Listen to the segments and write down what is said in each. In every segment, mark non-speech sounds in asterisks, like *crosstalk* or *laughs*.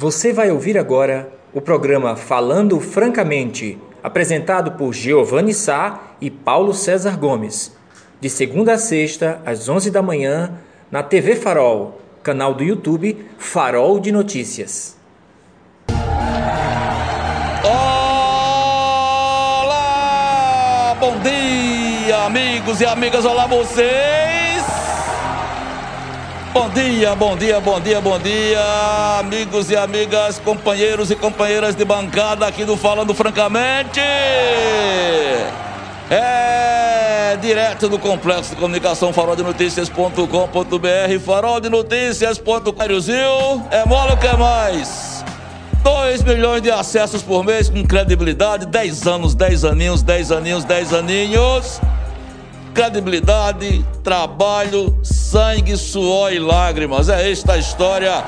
Você vai ouvir agora o programa Falando Francamente, apresentado por Giovanni Sá e Paulo César Gomes, de segunda a sexta, às 11 da manhã, na TV Farol, canal do YouTube Farol de Notícias. Olá! Bom dia, amigos e amigas. Olá, vocês! Bom dia, bom dia, bom dia, bom dia, amigos e amigas, companheiros e companheiras de bancada aqui do Falando Francamente. É direto do Complexo de Comunicação faroldenoticias.com.br, faroldenoticias.com.br. É mole o que mais? 2 milhões de acessos por mês com credibilidade, 10 anos, 10 aninhos, 10 aninhos, 10 aninhos. Credibilidade, trabalho, sangue, suor e lágrimas. É esta a história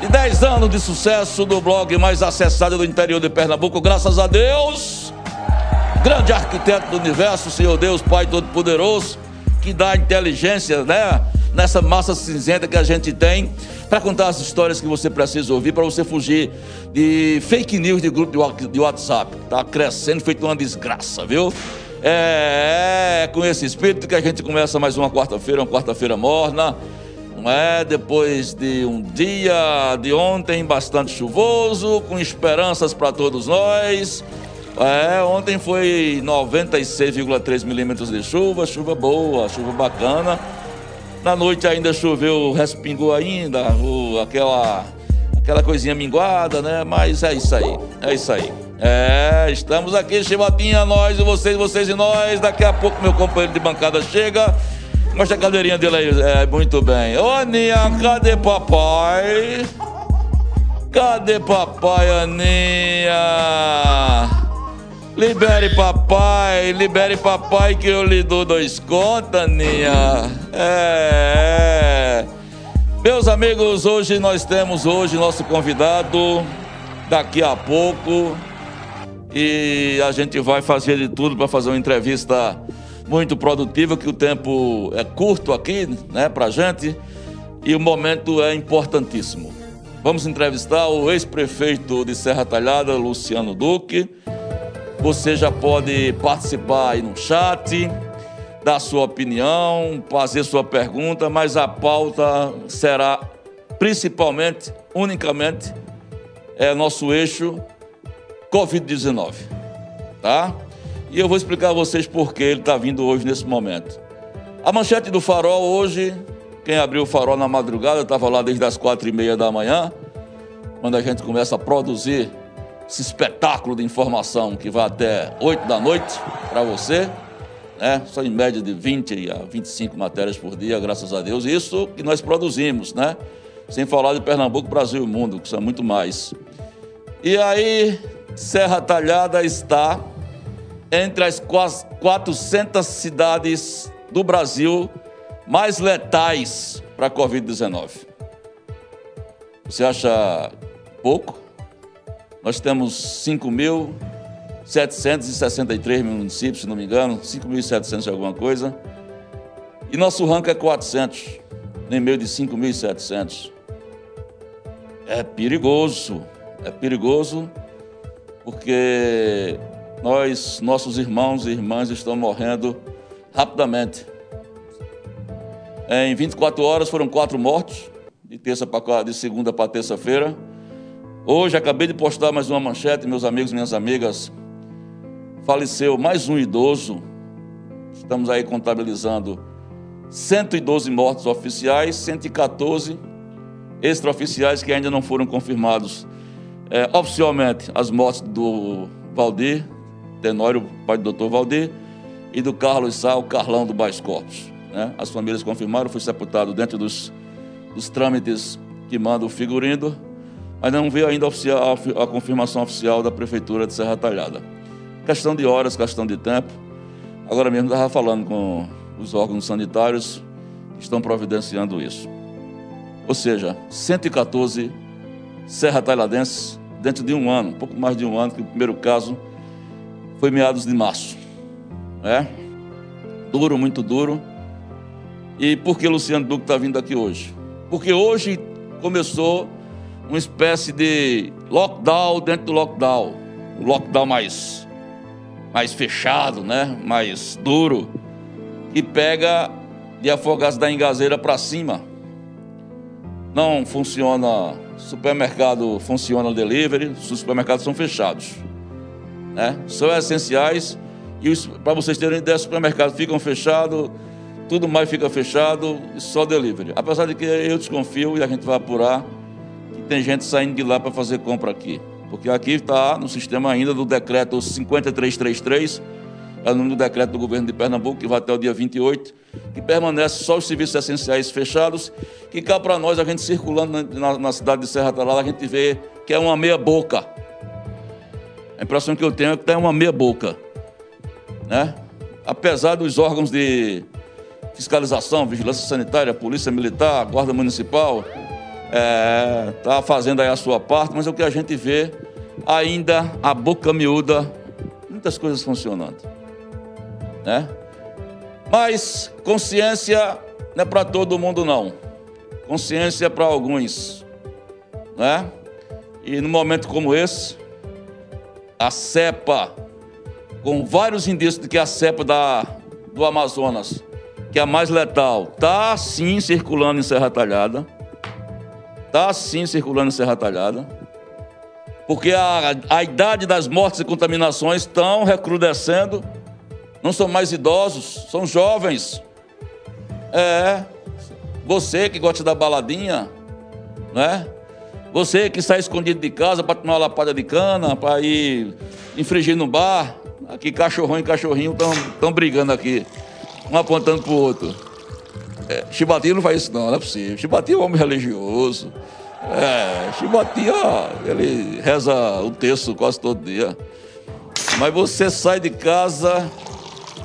de 10 anos de sucesso do blog mais acessado do interior de Pernambuco, graças a Deus grande arquiteto do universo, Senhor Deus, Pai Todo-Poderoso, que dá inteligência, né? Nessa massa cinzenta que a gente tem, para contar as histórias que você precisa ouvir, para você fugir de fake news de grupo de WhatsApp. Tá crescendo, feito uma desgraça, viu? É, é com esse espírito que a gente começa mais uma quarta-feira, uma quarta-feira morna. Não é? Depois de um dia de ontem bastante chuvoso, com esperanças para todos nós. É, ontem foi 96,3 milímetros de chuva, chuva boa, chuva bacana. Na noite ainda choveu, respingou ainda, o, aquela, aquela coisinha minguada, né? Mas é isso aí, é isso aí. É, estamos aqui, Chibatinha, nós e vocês, vocês e nós. Daqui a pouco meu companheiro de bancada chega. Mostra a cadeirinha dele aí. É, muito bem. Ô, Aninha, cadê papai? Cadê papai, Aninha? Libere papai, libere papai que eu lhe dou dois contas, Ninha. É, é. Meus amigos, hoje nós temos hoje nosso convidado daqui a pouco. E a gente vai fazer de tudo para fazer uma entrevista muito produtiva, que o tempo é curto aqui, né, pra gente, e o momento é importantíssimo. Vamos entrevistar o ex-prefeito de Serra Talhada, Luciano Duque. Você já pode participar aí no chat, dar sua opinião, fazer sua pergunta, mas a pauta será principalmente, unicamente, é nosso eixo Covid-19, tá? E eu vou explicar a vocês por que ele está vindo hoje nesse momento. A manchete do Farol hoje, quem abriu o Farol na madrugada, estava lá desde as quatro e meia da manhã, quando a gente começa a produzir esse espetáculo de informação que vai até 8 da noite para você. Né? São em média de 20 a 25 matérias por dia, graças a Deus. Isso que nós produzimos, né? Sem falar de Pernambuco, Brasil e mundo, que são muito mais. E aí, Serra Talhada está entre as 400 cidades do Brasil mais letais para a Covid-19. Você acha pouco? Nós temos 5.763 municípios, se não me engano, 5.700 e alguma coisa. E nosso ranking é 400, nem meio de 5.700. É perigoso, é perigoso, porque nós, nossos irmãos e irmãs estão morrendo rapidamente. Em 24 horas foram quatro mortos, de, terça pra, de segunda para terça-feira. Hoje acabei de postar mais uma manchete, meus amigos minhas amigas. Faleceu mais um idoso. Estamos aí contabilizando 112 mortos oficiais, 114 extraoficiais que ainda não foram confirmados é, oficialmente as mortes do Valdir, Tenório, pai do doutor Valdir, e do Carlos Sá, o Carlão do Baix Corpos. Né? As famílias confirmaram, foi sepultado dentro dos, dos trâmites que manda o figurino mas não veio ainda a, a confirmação oficial da Prefeitura de Serra Talhada. Questão de horas, questão de tempo. Agora mesmo estava falando com os órgãos sanitários que estão providenciando isso. Ou seja, 114 Serra Talhadenses dentro de um ano, pouco mais de um ano, que o primeiro caso foi meados de março. É? Duro, muito duro. E por que Luciano Duque está vindo aqui hoje? Porque hoje começou uma espécie de lockdown dentro do lockdown. Um lockdown mais, mais fechado, né? mais duro, e pega de Afogados da Engazeira para cima. Não funciona, supermercado funciona delivery, os supermercados são fechados. Né? São essenciais e para vocês terem ideia, os supermercados ficam fechados, tudo mais fica fechado, só delivery. Apesar de que eu desconfio e a gente vai apurar que tem gente saindo de lá para fazer compra aqui. Porque aqui está no sistema ainda do decreto 5333, é o do decreto do governo de Pernambuco, que vai até o dia 28, que permanece só os serviços essenciais fechados, que cá para nós, a gente circulando na, na, cidade de Serra Talada, a gente vê que é uma meia boca. A impressão que eu tenho é que tem uma meia boca né? Apesar dos órgãos de fiscalização, vigilância sanitária, polícia militar, guarda municipal, é, tá fazendo aí a sua parte, mas o que a gente vê ainda a boca miúda, muitas coisas funcionando, né? Mas consciência não é para todo mundo não. Consciência é para alguns, né? E no momento como esse, a cepa com vários indícios de que a cepa da, do Amazonas, que é a mais letal, está sim circulando em Serra Talhada. Está sim circulando Serra Talhada. Porque a, a idade das mortes e contaminações estão recrudescendo. Não são mais idosos, são jovens. É. Você que gosta da baladinha, né? Você que sai escondido de casa para tomar uma lapada de cana, para ir infringir no bar, Aqui cachorrão e cachorrinho estão brigando aqui, um apontando para o outro. É, não faz isso não, não é possível. Chibatinho é um homem religioso. É, Chibatinho, ele reza o texto quase todo dia. Mas você sai de casa,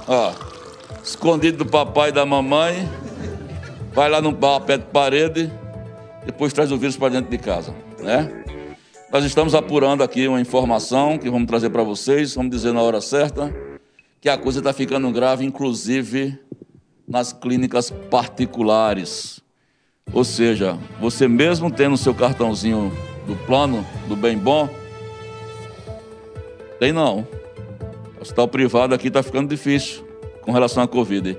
ó, escondido do papai e da mamãe, vai lá no bar perto de parede, depois traz o vírus para dentro de casa, né? Nós estamos apurando aqui uma informação que vamos trazer para vocês, vamos dizer na hora certa, que a coisa está ficando grave, inclusive nas clínicas particulares. Ou seja, você mesmo tendo seu cartãozinho do plano, do bem bom, tem não. O hospital privado aqui está ficando difícil com relação à Covid.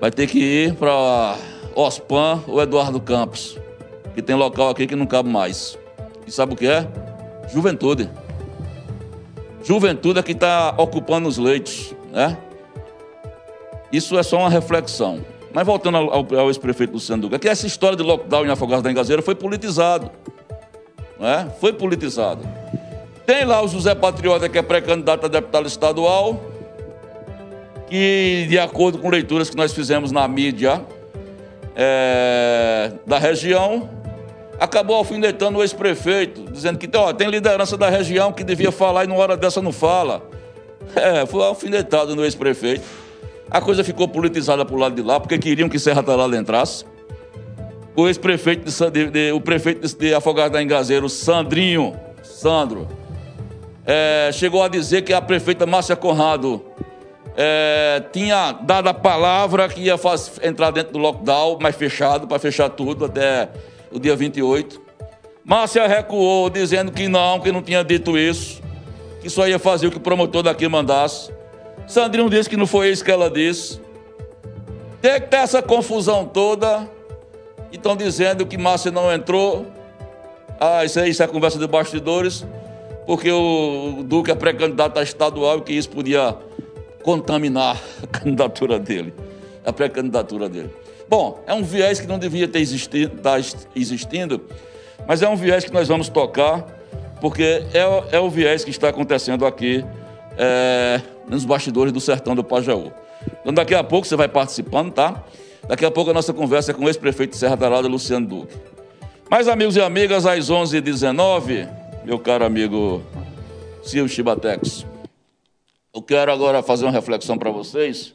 Vai ter que ir para Ospan ou Eduardo Campos, que tem local aqui que não cabe mais. E sabe o que é? Juventude. Juventude é que está ocupando os leitos, né? Isso é só uma reflexão. Mas voltando ao, ao ex-prefeito Luciano Duque, é que essa história de lockdown em Afogados da Engazeira foi politizado. Né? Foi politizado. Tem lá o José Patriota, que é pré-candidato a deputado estadual, que, de acordo com leituras que nós fizemos na mídia é, da região, acabou alfinetando o ex-prefeito, dizendo que ó, tem liderança da região que devia falar e numa hora dessa não fala. É, foi alfinetado no ex-prefeito. A coisa ficou politizada para o lado de lá, porque queriam que Serra Talada entrasse. O ex-prefeito de, de, o prefeito de, de Afogado da Engazeiro, Sandrinho, Sandro, é, chegou a dizer que a prefeita Márcia Conrado é, tinha dado a palavra que ia faz, entrar dentro do lockdown, mas fechado, para fechar tudo até o dia 28. Márcia recuou, dizendo que não, que não tinha dito isso, que só ia fazer o que o promotor daqui mandasse. Sandrinho disse que não foi isso que ela disse. Tem que ter essa confusão toda. E estão dizendo que Márcia não entrou. Ah, isso, aí, isso é conversa de bastidores, porque o Duque é pré-candidato a estadual e que isso podia contaminar a *laughs* candidatura dele, a pré-candidatura dele. Bom, é um viés que não devia ter existido, estar tá existindo, mas é um viés que nós vamos tocar, porque é, é o viés que está acontecendo aqui é, nos bastidores do sertão do Pajaú. Então, daqui a pouco você vai participando, tá? Daqui a pouco a nossa conversa é com o ex-prefeito de Serra Talada, Luciano Duque. Mas, amigos e amigas, às 11h19, meu caro amigo Silvio Chibatex, eu quero agora fazer uma reflexão para vocês,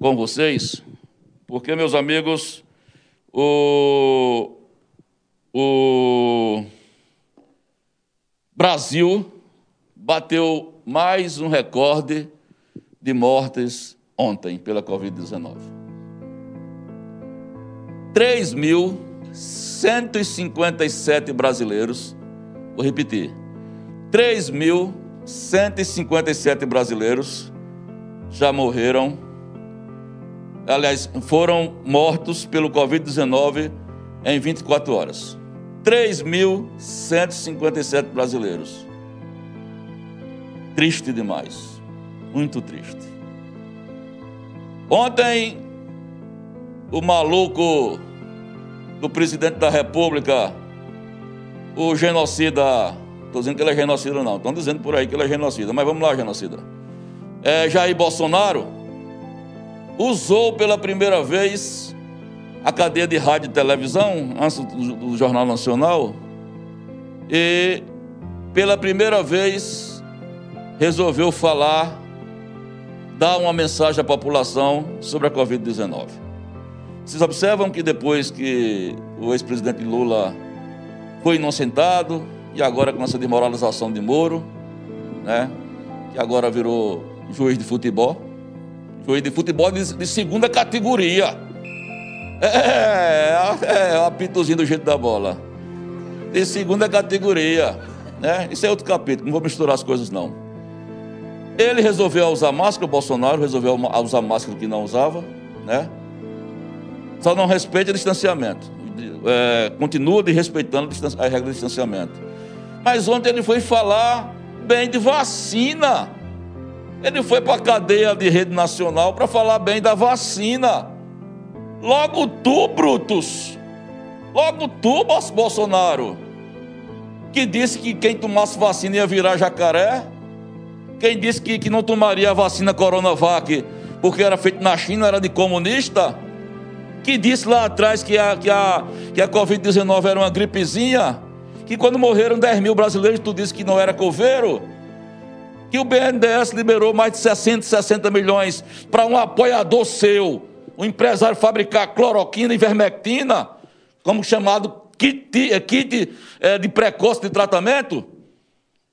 com vocês, porque, meus amigos, o, o Brasil bateu mais um recorde de mortes ontem pela Covid-19. 3 mil 3.157 brasileiros, vou repetir, 3.157 brasileiros já morreram, aliás, foram mortos pelo Covid-19 em 24 horas. 3.157 brasileiros. Triste demais, muito triste. Ontem, o maluco do presidente da República, o genocida, estou dizendo que ele é genocida não, estão dizendo por aí que ele é genocida, mas vamos lá, genocida. É, Jair Bolsonaro usou pela primeira vez a cadeia de rádio e televisão, antes do, do Jornal Nacional, e pela primeira vez resolveu falar, dar uma mensagem à população sobre a Covid-19. Vocês observam que depois que o ex-presidente Lula foi inocentado, e agora com essa desmoralização de Moro, né, que agora virou juiz de futebol, juiz de futebol de, de segunda categoria. É, é, é o apitozinho do jeito da bola. De segunda categoria. Né? Isso é outro capítulo, não vou misturar as coisas não. Ele resolveu usar máscara, o Bolsonaro resolveu usar máscara que não usava, né? Só não respeita o distanciamento. É, continua de respeitando a regra do distanciamento. Mas ontem ele foi falar bem de vacina. Ele foi para a cadeia de rede nacional para falar bem da vacina. Logo tu, Brutus. Logo tu, Bolsonaro. Que disse que quem tomasse vacina ia virar jacaré. Quem disse que, que não tomaria a vacina Coronavac porque era feito na China, era de comunista? Que disse lá atrás que a, que a, que a Covid-19 era uma gripezinha, que quando morreram 10 mil brasileiros, tu disse que não era coveiro, que o BNDES liberou mais de 60, 60 milhões para um apoiador seu, um empresário fabricar cloroquina e vermectina, como chamado kit, é, kit é, de precoce de tratamento.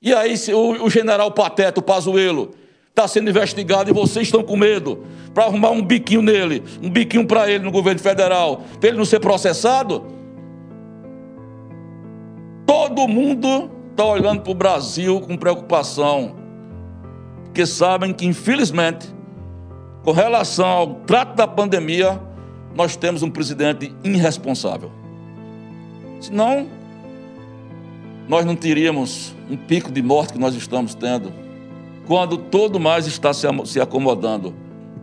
E aí o, o general Pateta, o Pazuello, está sendo investigado e vocês estão com medo para arrumar um biquinho nele, um biquinho para ele no governo federal, para ele não ser processado. Todo mundo está olhando para o Brasil com preocupação, porque sabem que, infelizmente, com relação ao trato da pandemia, nós temos um presidente irresponsável. Senão, nós não teríamos um pico de morte que nós estamos tendo quando todo mais está se acomodando.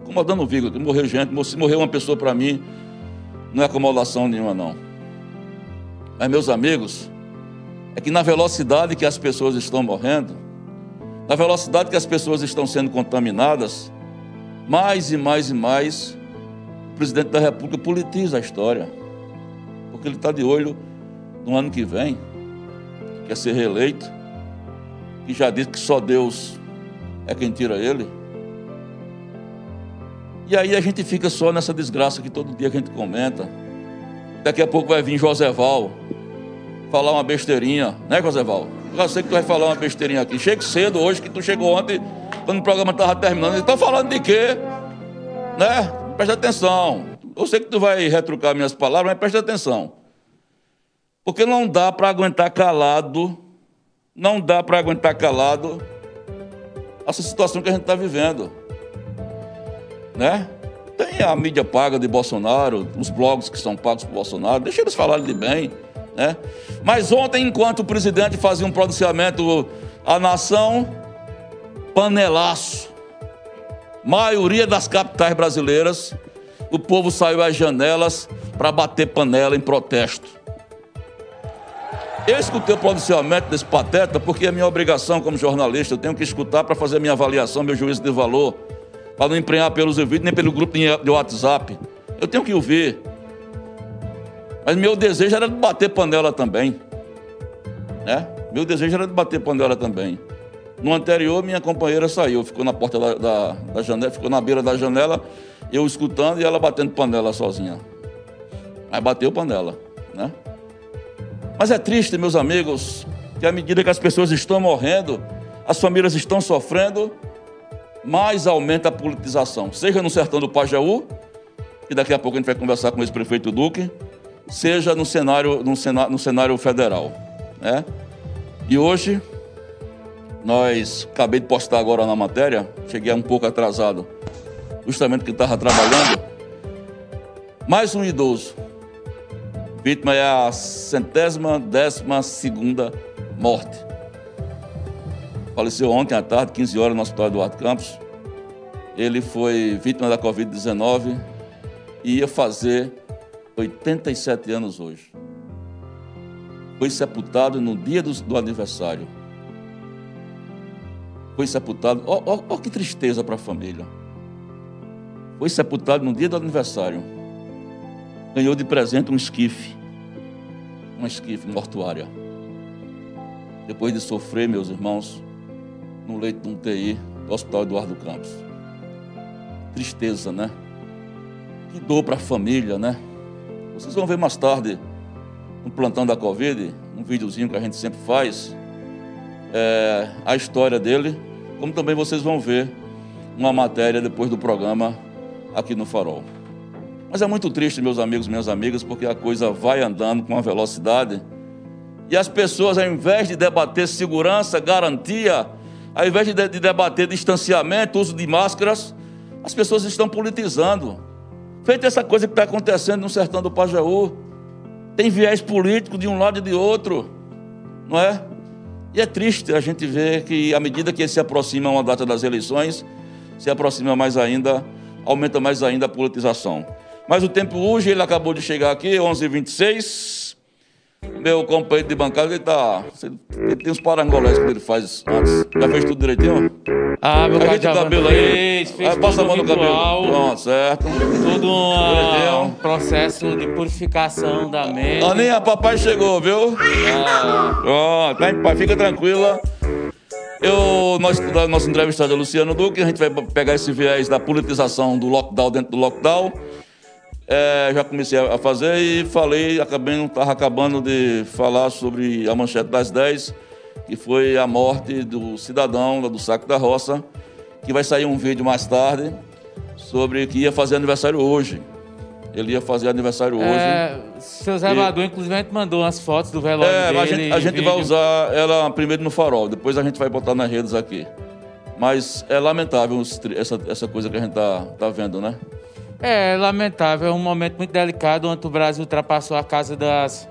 Acomodando o vírgula, morreu gente, se morreu uma pessoa para mim, não é acomodação nenhuma, não. Mas, meus amigos, é que na velocidade que as pessoas estão morrendo, na velocidade que as pessoas estão sendo contaminadas, mais e mais e mais, o presidente da República politiza a história. Porque ele está de olho no ano que vem, quer ser reeleito, e já disse que só Deus é quem tira ele. E aí a gente fica só nessa desgraça que todo dia a gente comenta. Daqui a pouco vai vir Joseval falar uma besteirinha, né, Joseval? Eu sei que tu vai falar uma besteirinha aqui. Chega cedo hoje, que tu chegou ontem, quando o programa estava terminando. Estão falando de quê? Né? Presta atenção. Eu sei que tu vai retrucar minhas palavras, mas presta atenção. Porque não dá para aguentar calado, não dá para aguentar calado essa situação que a gente está vivendo. Né? Tem a mídia paga de Bolsonaro, os blogs que são pagos por Bolsonaro, deixa eles falarem de bem. Né? Mas ontem, enquanto o presidente fazia um pronunciamento à nação, panelaço. Maioria das capitais brasileiras, o povo saiu às janelas para bater panela em protesto. Eu escutei o pronunciamento desse pateta porque é minha obrigação como jornalista, eu tenho que escutar para fazer minha avaliação, meu juízo de valor, para não emprenhar pelos ouvidos nem pelo grupo de WhatsApp. Eu tenho que ouvir. Mas meu desejo era de bater panela também. Né? Meu desejo era de bater panela também. No anterior, minha companheira saiu, ficou na porta da, da, da janela, ficou na beira da janela, eu escutando e ela batendo panela sozinha. Mas bateu panela, né? Mas é triste, meus amigos, que à medida que as pessoas estão morrendo, as famílias estão sofrendo, mais aumenta a politização. Seja no sertão do Pajaú, que daqui a pouco a gente vai conversar com esse prefeito Duque, seja no cenário, no cenário, no cenário federal. Né? E hoje, nós acabei de postar agora na matéria, cheguei um pouco atrasado, justamente que estava trabalhando. Mais um idoso. Vítima é a centésima, décima segunda morte. Faleceu ontem à tarde, 15 horas, no Hospital Eduardo Campos. Ele foi vítima da Covid-19 e ia fazer 87 anos hoje. Foi sepultado no dia do, do aniversário. Foi sepultado. Oh, oh, oh, que tristeza para a família. Foi sepultado no dia do aniversário. Ganhou de presente um esquife. Um esquife mortuária. Depois de sofrer, meus irmãos, no leito de um TI do Hospital Eduardo Campos. Tristeza, né? Que dor para a família, né? Vocês vão ver mais tarde, no plantão da Covid, um videozinho que a gente sempre faz, é, a história dele, como também vocês vão ver uma matéria depois do programa aqui no Farol. Mas é muito triste, meus amigos minhas amigas, porque a coisa vai andando com uma velocidade e as pessoas, ao invés de debater segurança, garantia, ao invés de, de debater distanciamento, uso de máscaras, as pessoas estão politizando. Feita essa coisa que está acontecendo no sertão do Pajaú. Tem viés político de um lado e de outro, não é? E é triste a gente ver que, à medida que se aproxima uma data das eleições, se aproxima mais ainda, aumenta mais ainda a politização. Mas o tempo hoje, ele acabou de chegar aqui, 11h26. Meu companheiro de bancada, ele tá. Ele tem uns parangolés que ele faz antes. Já fez tudo direitinho? Ah, meu Ajeita o cabelo aí. Fez, fez passa a mão no cabelo. Pronto, certo. Todo um processo de purificação da mente. Aninha, papai chegou, viu? Ah. Pronto, em paz, fica tranquila. Eu, nós, nosso entrevistado é Luciano Duque, a gente vai pegar esse viés da politização do lockdown dentro do lockdown é, já comecei a fazer e falei, acabei, não estava acabando de falar sobre a manchete das 10, que foi a morte do cidadão do Saco da Roça, que vai sair um vídeo mais tarde sobre que ia fazer aniversário hoje. Ele ia fazer aniversário hoje. É, seu Zé e... inclusive, a gente mandou umas fotos do velório é, dele. A gente, a gente vai usar ela primeiro no farol, depois a gente vai botar nas redes aqui. Mas é lamentável essa, essa coisa que a gente tá, tá vendo, né? É lamentável, é um momento muito delicado, onde o Brasil ultrapassou a casa das,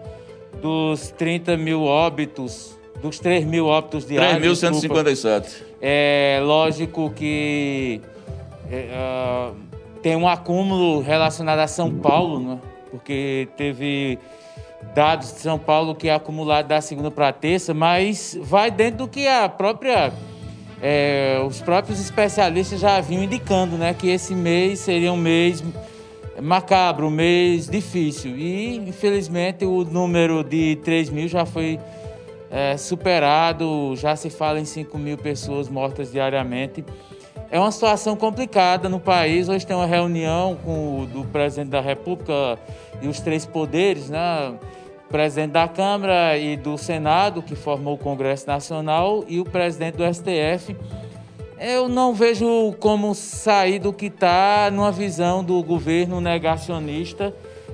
dos 30 mil óbitos, dos 3 mil óbitos diários. 3.157. É lógico que é, uh, tem um acúmulo relacionado a São Paulo, né? porque teve dados de São Paulo que é acumulado da segunda para a terça, mas vai dentro do que a própria é, os próprios especialistas já vinham indicando né, que esse mês seria um mês macabro, um mês difícil. E, infelizmente, o número de 3 mil já foi é, superado, já se fala em 5 mil pessoas mortas diariamente. É uma situação complicada no país. Hoje tem uma reunião com o do presidente da República e os três poderes, né? Presidente da Câmara e do Senado, que formou o Congresso Nacional, e o presidente do STF. Eu não vejo como sair do que está numa visão do governo negacionista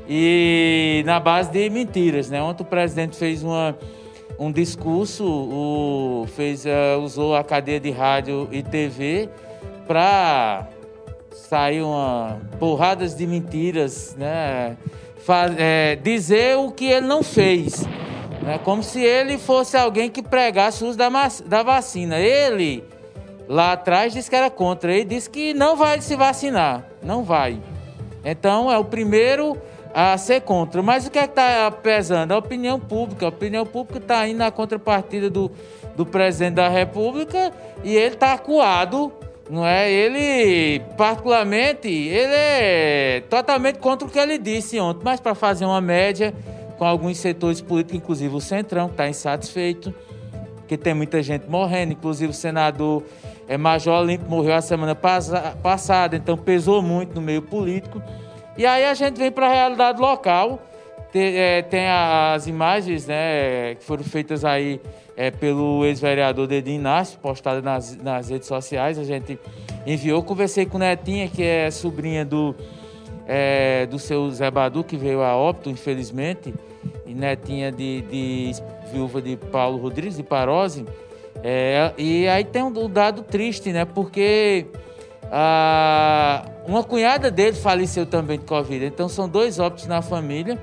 e na base de mentiras. Né? Ontem o presidente fez uma, um discurso, o, fez, uh, usou a cadeia de rádio e TV para sair uma porradas de mentiras, né? É, dizer o que ele não fez. Né? Como se ele fosse alguém que pregasse o uso da, da vacina. Ele, lá atrás, disse que era contra. Ele disse que não vai se vacinar. Não vai. Então, é o primeiro a ser contra. Mas o que é está pesando? A opinião pública. A opinião pública está indo na contrapartida do, do presidente da República e ele está acuado não é? Ele, particularmente, ele é totalmente contra o que ele disse ontem, mas para fazer uma média com alguns setores políticos, inclusive o Centrão, que está insatisfeito, que tem muita gente morrendo, inclusive o senador é, Major Olímpio morreu a semana passada, então pesou muito no meio político. E aí a gente vem para a realidade local, tem, é, tem as imagens né, que foram feitas aí é, pelo ex-vereador Dedinho Inácio, postada nas, nas redes sociais. A gente enviou. Conversei com Netinha, que é sobrinha do é, do seu Zé Badu, que veio a óbito, infelizmente, e netinha de, de viúva de Paulo Rodrigues, de Parose. É, e aí tem um dado triste, né? Porque a, uma cunhada dele faleceu também de Covid. Então são dois óbitos na família.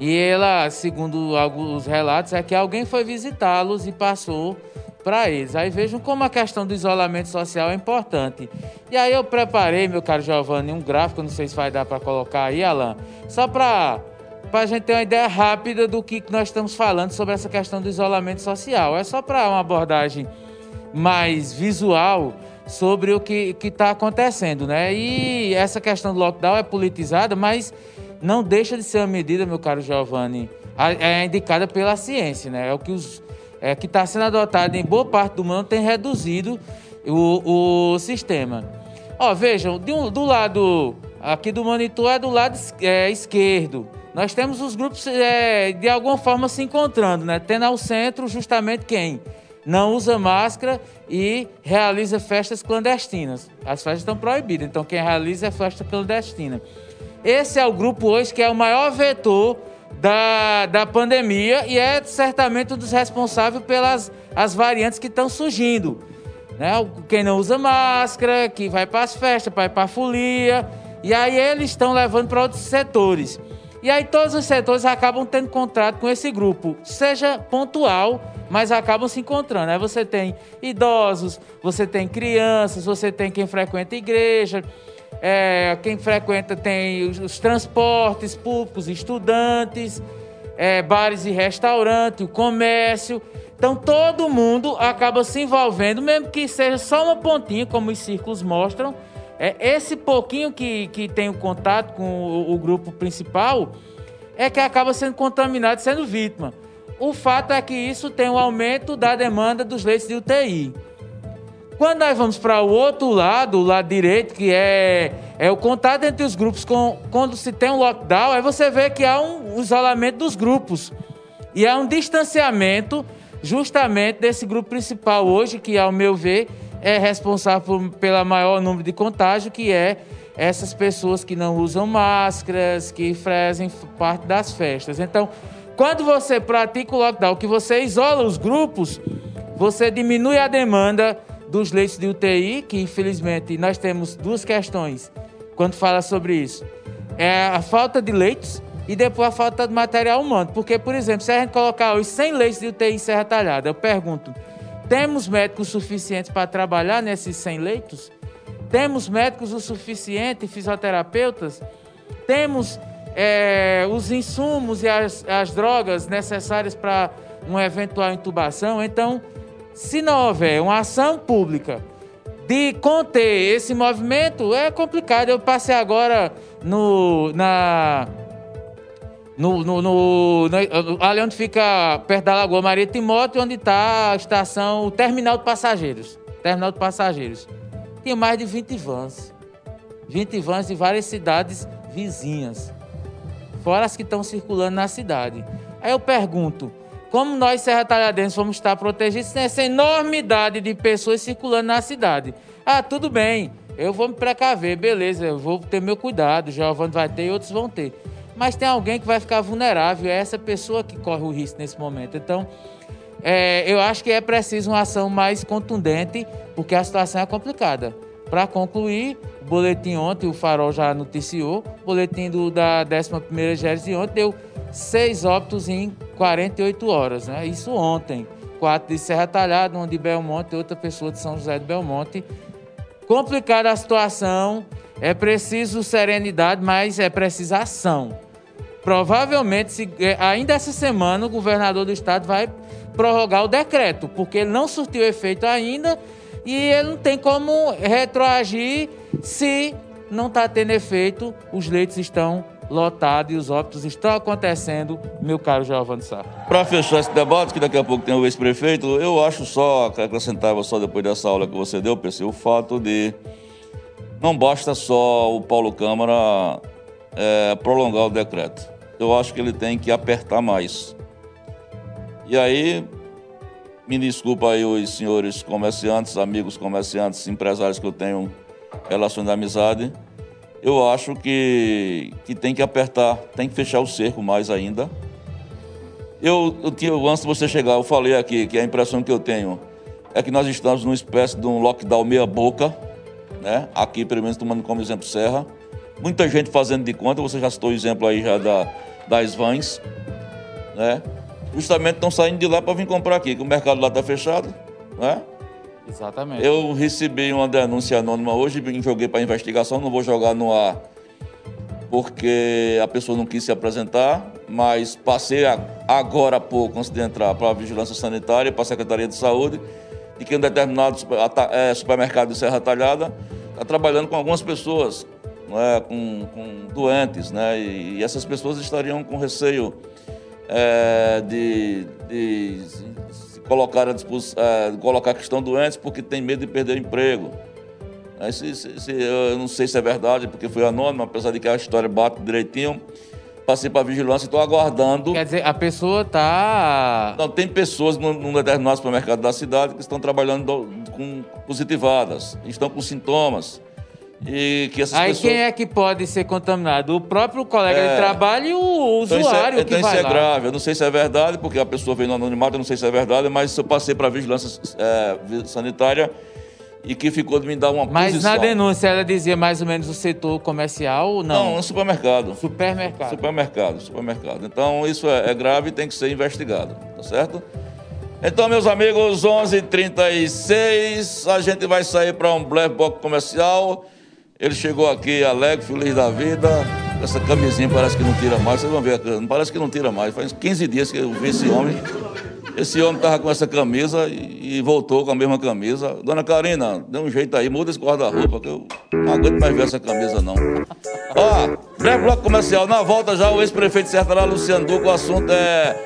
E ela, segundo alguns relatos, é que alguém foi visitá-los e passou para eles. Aí vejam como a questão do isolamento social é importante. E aí eu preparei, meu caro Giovanni, um gráfico, não sei se vai dar para colocar aí, Alan, só para para a gente ter uma ideia rápida do que nós estamos falando sobre essa questão do isolamento social. É só para uma abordagem mais visual sobre o que está acontecendo, né? E essa questão do lockdown é politizada, mas não deixa de ser uma medida, meu caro Giovanni, é indicada pela ciência, né? É o que é, está sendo adotado em boa parte do mundo tem reduzido o, o sistema. Ó, vejam, do, do lado aqui do monitor é do lado é, esquerdo. Nós temos os grupos é, de alguma forma se encontrando, né? Tendo ao centro justamente quem não usa máscara e realiza festas clandestinas. As festas estão proibidas, então quem realiza é festa clandestina. Esse é o grupo hoje que é o maior vetor da, da pandemia e é certamente um dos responsáveis pelas as variantes que estão surgindo. Né? Quem não usa máscara, que vai para as festas, vai para a folia, e aí eles estão levando para outros setores. E aí todos os setores acabam tendo contrato com esse grupo, seja pontual, mas acabam se encontrando. Aí você tem idosos, você tem crianças, você tem quem frequenta igreja, é, quem frequenta tem os, os transportes públicos, estudantes, é, bares e restaurantes, o comércio. Então todo mundo acaba se envolvendo, mesmo que seja só uma pontinha, como os círculos mostram. É esse pouquinho que, que tem o contato com o, o grupo principal é que acaba sendo contaminado, sendo vítima. O fato é que isso tem um aumento da demanda dos leitos de UTI. Quando nós vamos para o outro lado, o lado direito, que é, é o contato entre os grupos, com, quando se tem um lockdown, aí você vê que há um isolamento dos grupos. E há um distanciamento justamente desse grupo principal hoje, que, ao meu ver, é responsável por, pelo maior número de contágio, que é essas pessoas que não usam máscaras, que fazem parte das festas. Então, quando você pratica o lockdown, que você isola os grupos, você diminui a demanda dos leitos de UTI, que infelizmente nós temos duas questões quando fala sobre isso. É a falta de leitos e depois a falta de material humano. Porque, por exemplo, se a gente colocar os 100 leitos de UTI em Serra Talhada, eu pergunto, temos médicos suficientes para trabalhar nesses 100 leitos? Temos médicos o suficiente, fisioterapeutas? Temos é, os insumos e as, as drogas necessárias para uma eventual intubação? Então, se não houver uma ação pública de conter esse movimento, é complicado. Eu passei agora no, na, no, no, no, no, ali onde fica perto da Lagoa Maria Timóteo, onde está a estação, o terminal de passageiros. Terminal de passageiros. Tinha mais de 20 vans. 20 vans de várias cidades vizinhas. Fora as que estão circulando na cidade. Aí eu pergunto, como nós, Serra Talhadense, vamos estar protegidos sem essa enormidade de pessoas circulando na cidade? Ah, tudo bem, eu vou me precaver, beleza, eu vou ter meu cuidado, Giovanni vai ter e outros vão ter. Mas tem alguém que vai ficar vulnerável, é essa pessoa que corre o risco nesse momento. Então, é, eu acho que é preciso uma ação mais contundente, porque a situação é complicada. Para concluir, o boletim ontem, o Farol já noticiou, o boletim do, da 11ª Gérese ontem deu seis óbitos em 48 horas, né? Isso ontem. Quatro de Serra Talhada, um de Belmonte outra pessoa de São José de Belmonte. Complicada a situação, é preciso serenidade, mas é preciso ação. Provavelmente, se, é, ainda essa semana, o governador do estado vai prorrogar o decreto, porque ele não surtiu efeito ainda e ele não tem como retroagir se não está tendo efeito, os leitos estão lotado e os óbitos estão acontecendo, meu caro Giovanni Sá. Para fechar esse debate, que daqui a pouco tem o ex-prefeito, eu acho só, acrescentava só depois dessa aula que você deu, PC, o fato de não basta só o Paulo Câmara é, prolongar o decreto. Eu acho que ele tem que apertar mais. E aí, me desculpa aí os senhores comerciantes, amigos comerciantes, empresários que eu tenho relação de amizade, eu acho que, que tem que apertar, tem que fechar o cerco mais ainda. Eu, eu tinha, antes de você chegar, eu falei aqui que a impressão que eu tenho é que nós estamos numa espécie de um lockdown meia boca, né? Aqui, pelo menos, tomando como exemplo Serra. Muita gente fazendo de conta, você já citou o exemplo aí já da, das vans, né? Justamente estão saindo de lá para vir comprar aqui, que o mercado lá está fechado, né? Exatamente. Eu recebi uma denúncia anônima hoje, joguei para investigação, não vou jogar no ar porque a pessoa não quis se apresentar, mas passei agora há pouco, antes de entrar, para a Vigilância Sanitária, para a Secretaria de Saúde, de que um determinado é, supermercado de Serra Talhada está trabalhando com algumas pessoas, é, com, com, doentes, né? E, e, essas pessoas estariam com receio é, de, de, colocar a, é, colocar a questão doentes porque tem medo de perder o emprego. Se, se, se, eu não sei se é verdade, porque foi anônimo, apesar de que a história bate direitinho. Passei para a vigilância e estou aguardando. Quer dizer, a pessoa está. Não, tem pessoas num, num determinado supermercado da cidade que estão trabalhando do, com positivadas, estão com sintomas. E que essas Aí pessoas... quem é que pode ser contaminado? O próprio colega é... de trabalho e o usuário então é, que então vai isso é lá. grave. Eu não sei se é verdade, porque a pessoa veio no anonimato, eu não sei se é verdade, mas eu passei para a vigilância é, sanitária e que ficou de me dar uma Mas posição. na denúncia ela dizia mais ou menos o setor comercial, não? Não, no supermercado. Supermercado. Supermercado, supermercado. Então isso é, é grave e tem que ser investigado, tá certo? Então, meus amigos, 11h36, a gente vai sair para um Black Box comercial. Ele chegou aqui alegre, feliz da vida. Essa camisinha parece que não tira mais. Vocês vão ver, parece que não tira mais. Faz 15 dias que eu vi esse homem. Esse homem estava com essa camisa e, voltou com a mesma camisa. Dona Karina, dê um jeito aí, muda esse guarda-roupa, que eu não aguento mais ver essa camisa, não. Ó, breve bloco comercial. Na volta já o ex-prefeito de Sertará, Luciano Duco, o assunto é,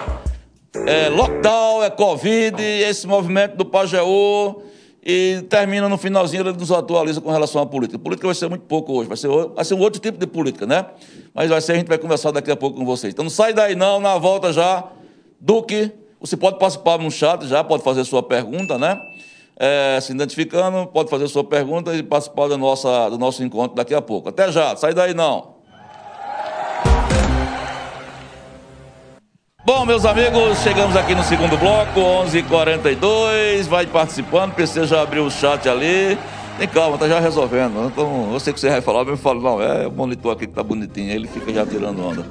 é lockdown, é Covid, esse movimento do Pajeú e termina no finalzinho, ele nos atualiza com relação à política. Política vai ser muito pouco hoje, vai ser, vai ser um outro tipo de política, né? Mas vai ser, a gente vai conversar daqui a pouco com vocês. Então não sai daí não, na volta já, Duque, você pode participar no chat já, pode fazer sua pergunta, né? É, se identificando, pode fazer sua pergunta e participar do, nossa, do nosso encontro daqui a pouco. Até já, sai daí não. Bom, meus amigos, chegamos aqui no segundo bloco, 11 h 42 vai participando, PC já abriu o chat ali. Tem calma, tá já resolvendo. Então, eu sei que você vai falar, eu falo, não, é o monitor aqui que tá bonitinho, ele fica já tirando onda.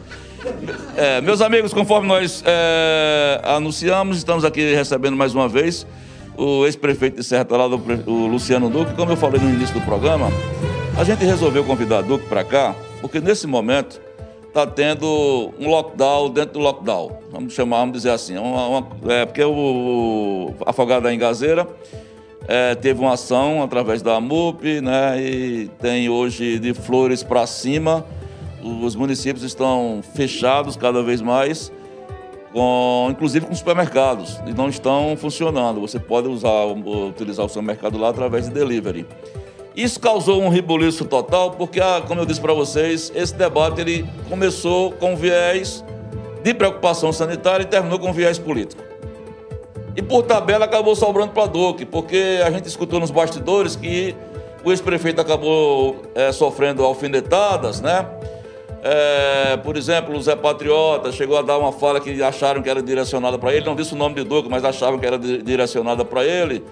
É, meus amigos, conforme nós é, anunciamos, estamos aqui recebendo mais uma vez o ex-prefeito de Serra Talada, o Luciano Duque. Como eu falei no início do programa, a gente resolveu convidar Duque para cá, porque nesse momento está tendo um lockdown dentro do lockdown. Vamos chamar, vamos dizer assim. Uma, uma, é, porque o, Afogado da Engazeira é, teve uma ação através da MUP, né? E tem hoje de Flores para cima. Os municípios estão fechados cada vez mais, com, inclusive com supermercados, e não estão funcionando. Você pode usar, utilizar o seu mercado lá através de delivery. Isso causou um ribuliço total, porque, ah, como eu disse para vocês, esse debate ele começou com viés de preocupação sanitária e terminou com viés político. E por tabela acabou sobrando para Duque, porque a gente escutou nos bastidores que o ex-prefeito acabou é, sofrendo alfinetadas, né? É, por exemplo, o Zé Patriota chegou a dar uma fala que acharam que era direcionada para ele, não disse o nome de Duque, mas achavam que era direcionada para ele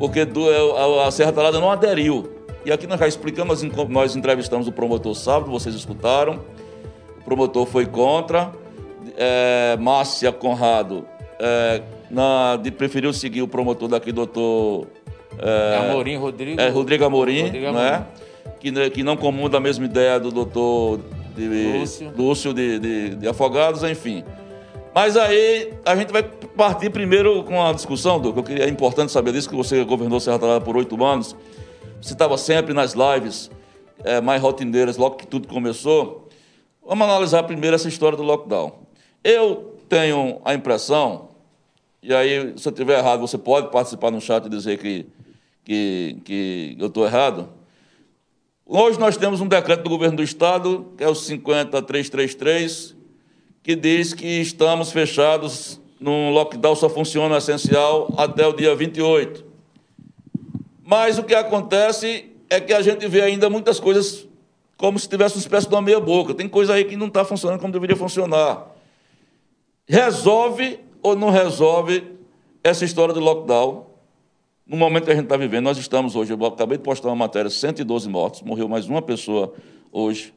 porque é, a Serra Talada não aderiu. E aqui nós já explicamos, nós entrevistamos o promotor sábado, vocês escutaram. O promotor foi contra. É, Márcia Conrado é, na, de, preferiu seguir o promotor daqui, doutor. É, Amorim, Rodrigo. É, Rodrigo Amorim, Rodrigo né? Que, que não comunda a mesma ideia do doutor de, Lúcio, Lúcio de, de, de Afogados, enfim. Mas aí a gente vai partir primeiro com a discussão, queria, é importante saber disso, que você governou Serra Talhada por oito anos. Você estava sempre nas lives é, mais rotineiras, logo que tudo começou. Vamos analisar primeiro essa história do lockdown. Eu tenho a impressão, e aí, se eu estiver errado, você pode participar no chat e dizer que, que, que eu estou errado. Hoje nós temos um decreto do governo do Estado, que é o 50333, que diz que estamos fechados num lockdown só funciona essencial até o dia 28. Mas o que acontece é que a gente vê ainda muitas coisas como se tivesse uma espécie de uma meia-boca. Tem coisa aí que não está funcionando como deveria funcionar. Resolve ou não resolve essa história do lockdown? No momento que a gente está vivendo, nós estamos hoje, eu acabei de postar uma matéria, 112 mortos, morreu mais uma pessoa hoje.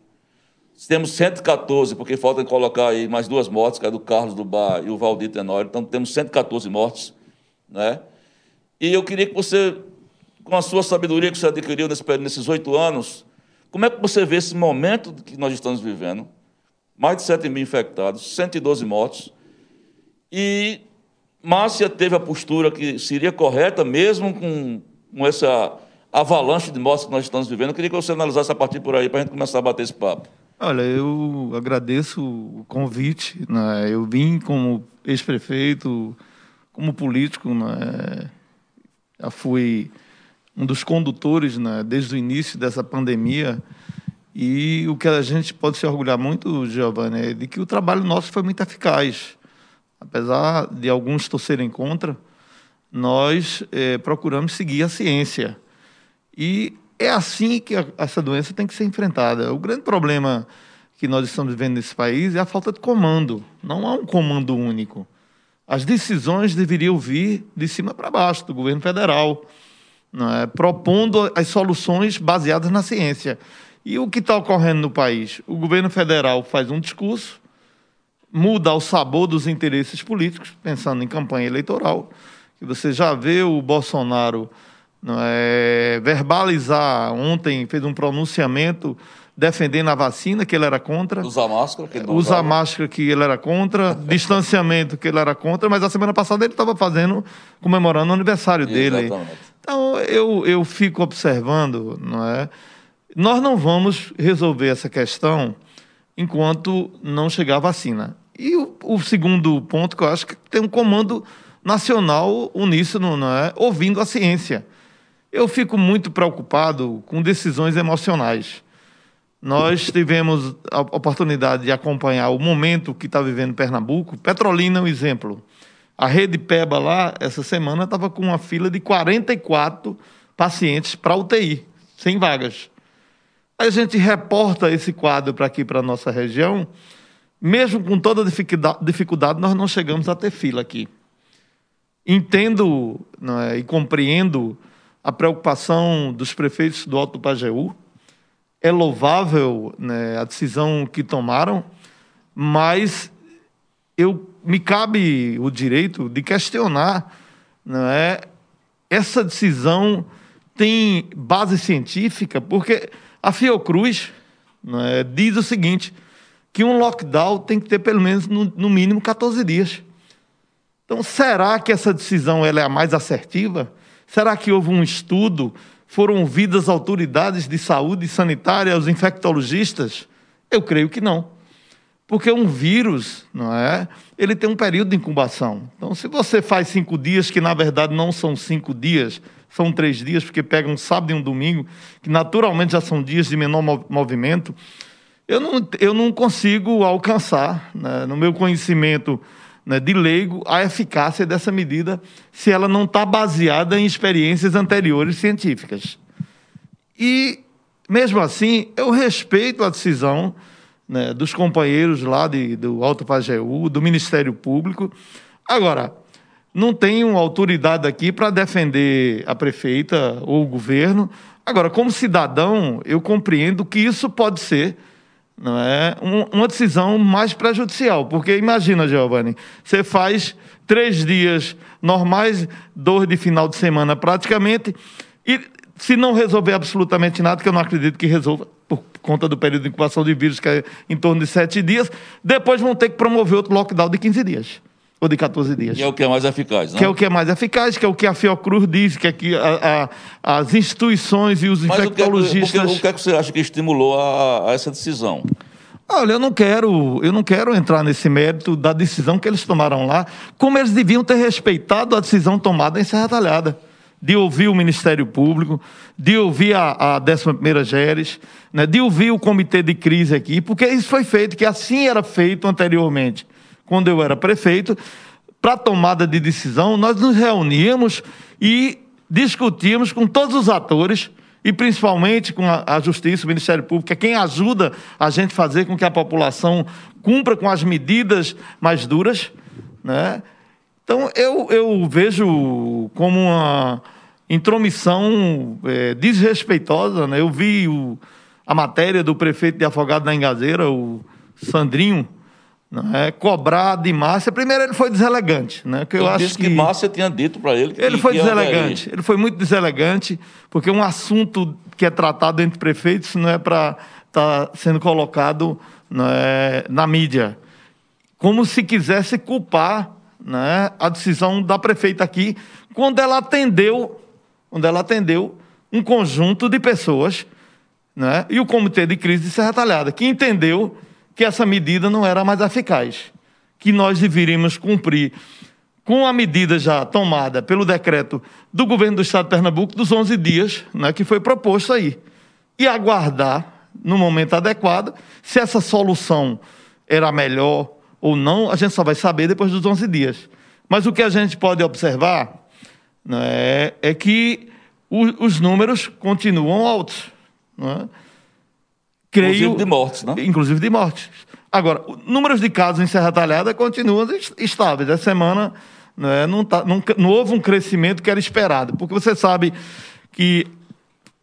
Temos 114, porque falta colocar aí mais duas mortes, que é do Carlos do Bar e o Valdir Tenório, então temos 114 mortos. Né? E eu queria que você, com a sua sabedoria que você adquiriu nesses oito anos, como é que você vê esse momento que nós estamos vivendo? Mais de 7 mil infectados, 112 mortos. E Márcia teve a postura que seria correta, mesmo com, com essa avalanche de mortes que nós estamos vivendo. Eu queria que você analisasse a partir por aí, para a gente começar a bater esse papo. Olha, eu agradeço o convite. Né? Eu vim como ex-prefeito, como político, né? fui um dos condutores né, desde o início dessa pandemia. E o que a gente pode se orgulhar muito, Giovanni, é de que o trabalho nosso foi muito eficaz. Apesar de alguns torcerem contra, nós é, procuramos seguir a ciência. E é assim que essa doença tem que ser enfrentada. O grande problema que nós estamos vivendo nesse país é a falta de comando. Não há um comando único. As decisões deveriam vir de cima para baixo, do governo federal é? propondo as soluções baseadas na ciência. E o que está ocorrendo no país? O governo federal faz um discurso, muda o sabor dos interesses políticos, pensando em campanha eleitoral. Que você já vê o Bolsonaro é, verbalizar ontem, fez um pronunciamento defendendo a vacina, que ele era contra. Usar máscara, que ele não Usar máscara, que ele era contra. *laughs* distanciamento, que ele era contra. Mas a semana passada ele estava fazendo, comemorando o aniversário Exatamente. dele. Então, eu, eu fico observando, não é? Nós não vamos resolver essa questão enquanto não chegar a vacina. E o, o segundo ponto que eu acho que tem um comando nacional uníssono, não é? Ouvindo a ciência. Eu fico muito preocupado com decisões emocionais. Nós tivemos a oportunidade de acompanhar o momento que está vivendo Pernambuco. Petrolina é um exemplo. A Rede Peba lá, essa semana, estava com uma fila de 44 pacientes para UTI, sem vagas. A gente reporta esse quadro para aqui, para a nossa região. Mesmo com toda dificuldade, nós não chegamos a ter fila aqui. Entendo é, e compreendo a preocupação dos prefeitos do Alto Pajeú. É louvável né, a decisão que tomaram, mas eu me cabe o direito de questionar, não é? Essa decisão tem base científica, porque a Fiocruz é, diz o seguinte, que um lockdown tem que ter pelo menos no, no mínimo 14 dias. Então, será que essa decisão ela é a mais assertiva? Será que houve um estudo? Foram ouvidas autoridades de saúde sanitária, os infectologistas? Eu creio que não. Porque um vírus, não é? Ele tem um período de incubação. Então, se você faz cinco dias, que na verdade não são cinco dias, são três dias, porque pega um sábado e um domingo, que naturalmente já são dias de menor movimento, eu não, eu não consigo alcançar, né, no meu conhecimento né, de leigo, a eficácia dessa medida se ela não está baseada em experiências anteriores científicas. E, mesmo assim, eu respeito a decisão né, dos companheiros lá de, do Alto Pajeú, do Ministério Público. Agora, não tenho autoridade aqui para defender a prefeita ou o governo. Agora, como cidadão, eu compreendo que isso pode ser não é uma decisão mais prejudicial, porque imagina, Giovanni, você faz três dias normais, dois de final de semana praticamente, e se não resolver absolutamente nada, que eu não acredito que resolva, por conta do período de incubação de vírus, que é em torno de sete dias, depois vão ter que promover outro lockdown de 15 dias. Ou de 14 dias. Que é o que é mais eficaz, né? Que é o que é mais eficaz, que é o que a Fiocruz diz, que aqui a, a, as instituições e os Mas infectologistas. O que, o que é que você acha que estimulou a, a essa decisão? Olha, eu não quero, eu não quero entrar nesse mérito da decisão que eles tomaram lá, como eles deviam ter respeitado a decisão tomada em Serra Talhada de ouvir o Ministério Público, de ouvir a, a 11ª GERES, né, de ouvir o comitê de crise aqui, porque isso foi feito, que assim era feito anteriormente, quando eu era prefeito, para tomada de decisão, nós nos reuníamos e discutíamos com todos os atores, e principalmente com a, a Justiça, o Ministério Público, que é quem ajuda a gente fazer com que a população cumpra com as medidas mais duras. Né? Então, eu, eu vejo como uma intromissão é, desrespeitosa. Né? Eu vi o, a matéria do prefeito de Afogado da Engazeira, o Sandrinho, né, cobrar de Márcia. Primeiro, ele foi deselegante. Né, que eu acho disse que, que Márcia tinha dito para ele que Ele foi deselegante. Ele foi muito deselegante, porque um assunto que é tratado entre prefeitos não é para estar tá sendo colocado né, na mídia. Como se quisesse culpar né, a decisão da prefeita aqui, quando ela atendeu, quando ela atendeu um conjunto de pessoas, né, e o Comitê de Crise de Serra Talhada, que entendeu que essa medida não era mais eficaz, que nós deveríamos cumprir com a medida já tomada pelo decreto do governo do estado de Pernambuco dos 11 dias, né, que foi proposto aí, e aguardar no momento adequado se essa solução era melhor ou não, a gente só vai saber depois dos 11 dias. Mas o que a gente pode observar né, é que o, os números continuam altos. Né? Creio, inclusive de mortes, né? Inclusive de mortes. Agora, números de casos em Serra Talhada continuam estáveis. Essa semana né, não, tá, não, não houve um crescimento que era esperado, porque você sabe que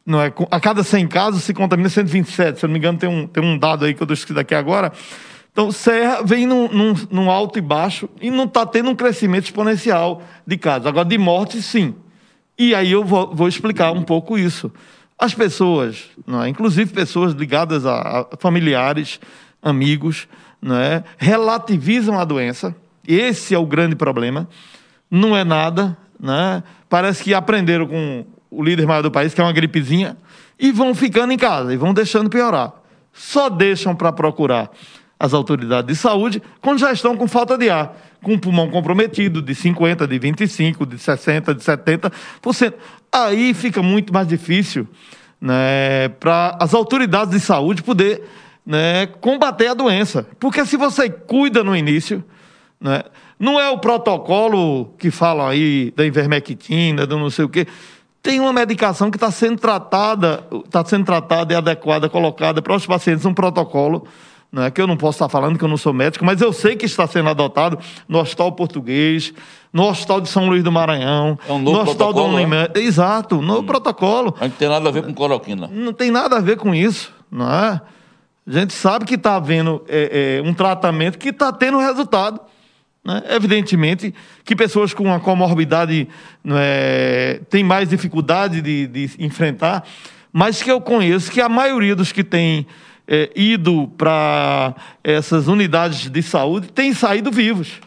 não é, a cada 100 casos se contamina 127. Se eu não me engano, tem um, tem um dado aí que eu estou escrito aqui agora. Então, Serra vem num, num, num alto e baixo e não está tendo um crescimento exponencial de casos. Agora, de morte, sim. E aí eu vou, vou explicar um pouco isso. As pessoas, é? inclusive pessoas ligadas a, familiares, amigos, é? relativizam a doença. Esse é o grande problema. Não é nada. É? Parece que aprenderam com o líder maior do país, que é uma gripezinha, e vão ficando em casa e vão deixando piorar. Só deixam para procurar as autoridades de saúde quando já estão com falta de ar, com pulmão comprometido de 50%, de 25%, de 60%, de 70%. Aí fica muito mais difícil né, para as autoridades de saúde poder né, combater a doença. Porque se você cuida no início, né, não é o protocolo que falam aí da ivermectina, do não sei o quê. Tem uma medicação que está sendo tratada, está sendo tratada e adequada, colocada para os pacientes um protocolo não é que eu não posso estar falando que eu não sou médico, mas eu sei que está sendo adotado no Hospital Português, no Hospital de São Luís do Maranhão, é um novo no Hospital do Unimé. É? Exato, novo hum. protocolo. Não tem nada a ver com cloroquina. Não tem nada a ver com isso, não é? A gente sabe que está havendo é, é, um tratamento que está tendo resultado. Né? Evidentemente que pessoas com uma comorbidade é, têm mais dificuldade de, de enfrentar, mas que eu conheço que a maioria dos que têm é, ido para essas unidades de saúde têm saído vivos.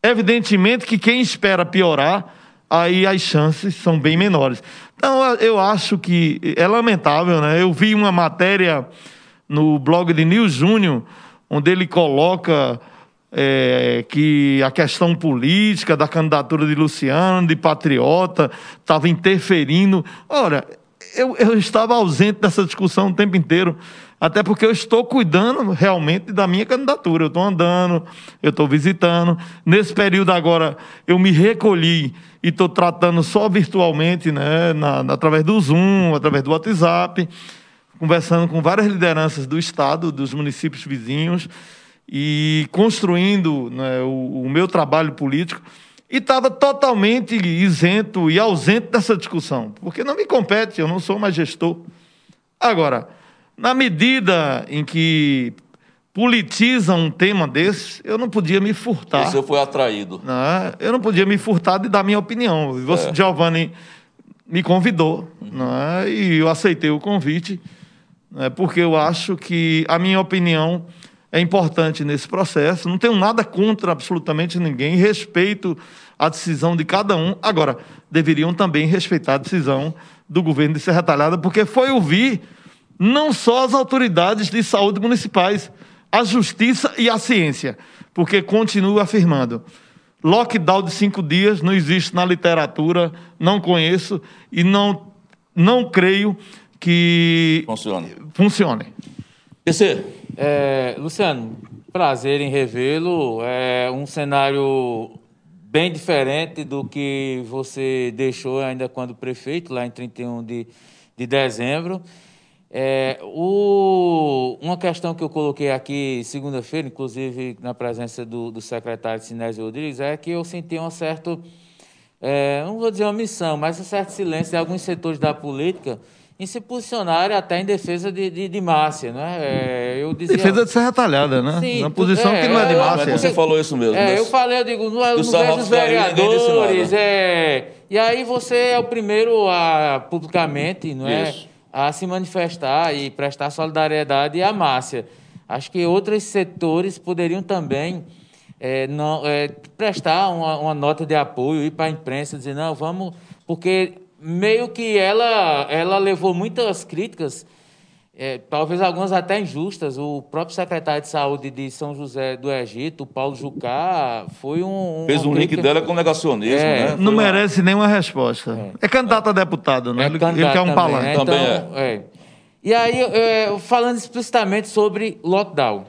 Evidentemente que quem espera piorar, aí as chances são bem menores. Então, eu acho que é lamentável, né? Eu vi uma matéria no blog de Nil Júnior, onde ele coloca é, que a questão política da candidatura de Luciano, de patriota, estava interferindo. Ora, eu, eu estava ausente dessa discussão o tempo inteiro. Até porque eu estou cuidando realmente da minha candidatura. Eu estou andando, eu estou visitando. Nesse período agora, eu me recolhi e estou tratando só virtualmente, né, na, através do Zoom, através do WhatsApp, conversando com várias lideranças do Estado, dos municípios vizinhos e construindo né, o, o meu trabalho político. E estava totalmente isento e ausente dessa discussão, porque não me compete, eu não sou mais gestor. Agora, na medida em que politiza um tema desse, eu não podia me furtar. Você foi atraído. Não, né? eu não podia me furtar de dar minha opinião. Você, é. Giovanni me convidou uhum. e eu aceitei o convite, né, porque eu acho que a minha opinião é importante nesse processo. Não tenho nada contra absolutamente ninguém, respeito a decisão de cada um. Agora, deveriam também respeitar a decisão do governo de Serra Talhada, porque foi ouvir não só as autoridades de saúde municipais, a justiça e a ciência, porque continuo afirmando. Lockdown de cinco dias não existe na literatura, não conheço e não, não creio que funcione. funcione. PC. É, Luciano, prazer em revê-lo. É um cenário bem diferente do que você deixou ainda quando prefeito, lá em 31 de de dezembro. É, o, uma questão que eu coloquei aqui segunda-feira, inclusive na presença do, do secretário Sinésio Rodrigues, é que eu senti um certo, é, não vou dizer uma missão, mas um certo silêncio de alguns setores da política em se posicionarem até em defesa de, de, de Márcia. Né? É, eu dizia, defesa de ser retalhada, né? Sim, Na posição é, que não é de é, Márcia. Você falou isso mesmo. É, eu falei, eu digo, não, eu Do não vejo os vereadores, é, e aí você é o primeiro a, publicamente, não é, Isso. a se manifestar e prestar solidariedade à Márcia. Acho que outros setores poderiam também é, não, é, prestar uma, uma nota de apoio, ir para a imprensa, dizer, não, vamos, porque meio que ela, ela levou muitas críticas é, talvez algumas até injustas. O próprio secretário de saúde de São José do Egito, Paulo Jucá, foi um. Fez uma um link dela com negacionismo, É, né? Não Foi merece nenhuma resposta. É, candidato a deputado, né? É ele, ele candidato quer um também, palanque. né? Também Então, é. E aí, é, falando explicitamente sobre lockdown.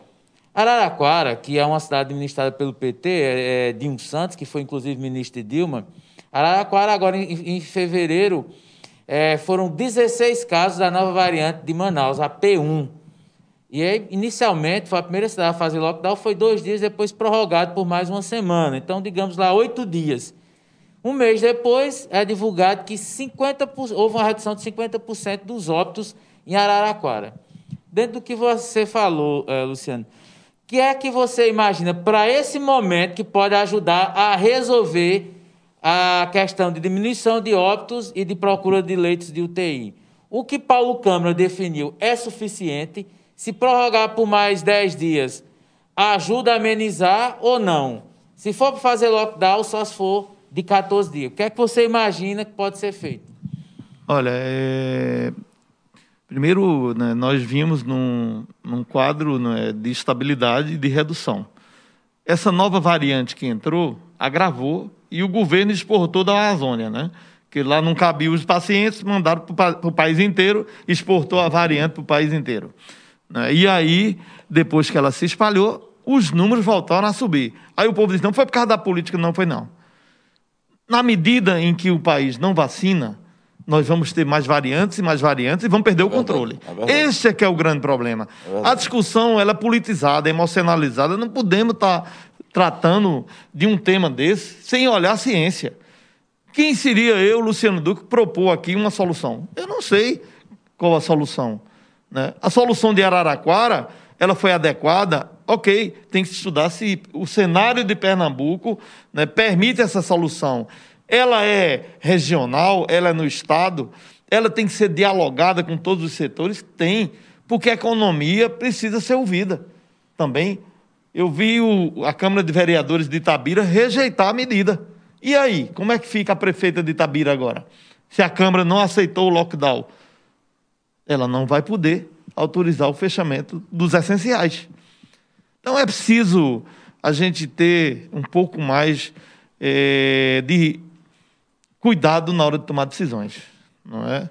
Araraquara, que é uma cidade administrada pelo PT, é, é Dilma Santos, que foi inclusive ministro de Dilma. Araraquara, agora em, em fevereiro, é, foram 16 casos da nova variante de Manaus, a P1. E aí, inicialmente, foi a primeira cidade a fazer lockdown, foi dois dias, depois prorrogado por mais uma semana. Então, digamos lá, oito dias. Um mês depois, é divulgado que 50%, houve uma redução de 50% dos óbitos em Araraquara. Dentro do que você falou, eh, Luciano, que é que você imagina para esse momento que pode ajudar a resolver a questão de diminuição de óbitos e de procura de leitos de UTI? O que Paulo Câmara definiu é suficiente? Se prorrogar por mais 10 dias, ajuda a amenizar ou não? Se for para fazer lockdown, só se for de 14 dias. O que é que você imagina que pode ser feito? Olha, é, primeiro, né, nós vimos num, num quadro né, de estabilidade e de redução. Essa nova variante que entrou agravou e o governo exportou da Amazônia, né? Que lá não cabiam os pacientes, mandaram para o país inteiro, exportou a variante para o país inteiro. né? E aí, depois que ela se espalhou, os números voltaram a subir. Aí o povo disse, não foi por causa da política, não foi não. Na medida em que o país não vacina, nós vamos ter mais variantes e mais variantes e vamos perder o verdade, controle. é. Esse é que é o grande problema. verdade. a discussão ela é politizada, é emocionalizada. Não podemos estar tratando de um tema desse sem olhar a ciência. Quem seria eu, Luciano Duque, propor aqui uma solução? Eu não sei qual a solução. Né? A solução de Araraquara, ela foi adequada? Ok, tem que estudar se o cenário de Pernambuco né, permite essa solução. Ela é regional, ela é no Estado, ela tem que ser dialogada com todos os setores? Tem, porque a economia precisa ser ouvida também. Eu vi o- a Câmara de Vereadores de Itabira rejeitar a medida. E aí, como é que fica a prefeita de Itabira agora? Se a Câmara não aceitou o lockdown, ela não vai poder autorizar o fechamento dos essenciais. Então é preciso a gente ter um pouco mais eh, de cuidado na hora de tomar decisões, não é?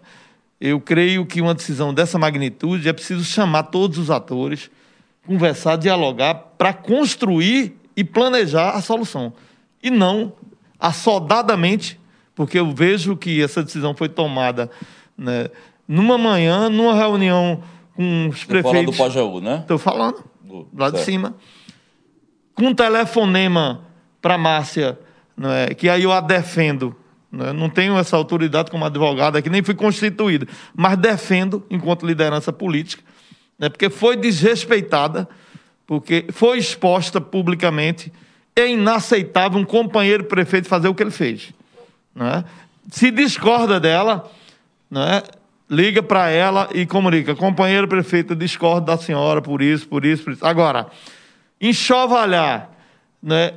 Eu creio que uma decisão dessa magnitude é preciso chamar todos os atores, conversar, dialogar para construir e planejar a solução e não assodadamente, porque eu vejo que essa decisão foi tomada né, numa manhã, numa reunião com os Você fala do prefeitos. Pajaú, né? Estou falando, Do- lá de certo. cima. Com um telefonema para Márcia, não é, que aí eu a defendo. Não, é, não tenho essa autoridade como advogada aqui, nem fui constituído, mas defendo enquanto liderança política, né, porque foi desrespeitada, porque foi exposta publicamente. É inaceitável um companheiro prefeito fazer o que ele fez. Né? Se discorda dela, né? liga para ela e comunica. Companheiro prefeito, discordo da senhora por isso, por isso, por isso. Agora, enxovalhar, né?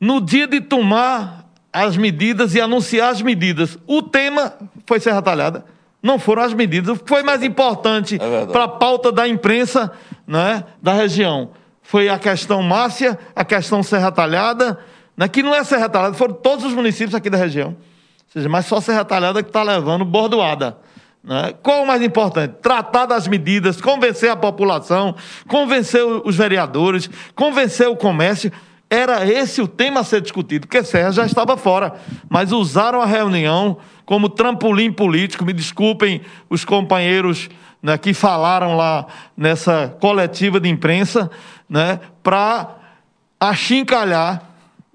no dia de tomar as medidas e anunciar as medidas, o tema foi Serra Talhada, não foram as medidas. O que foi mais importante É para a pauta da imprensa né, da região foi a questão Márcia, a questão Serra Talhada, né, que não é Serra Talhada, foram todos os municípios aqui da região. Ou seja, mas só Serra Talhada que está levando bordoada. Né? Qual o mais importante? Tratar das medidas, convencer a população, convencer os vereadores, convencer o comércio. Era esse o tema a ser discutido, porque Serra já estava fora. Mas usaram a reunião como trampolim político. Me desculpem os companheiros né, que falaram lá nessa coletiva de imprensa, né, para achincalhar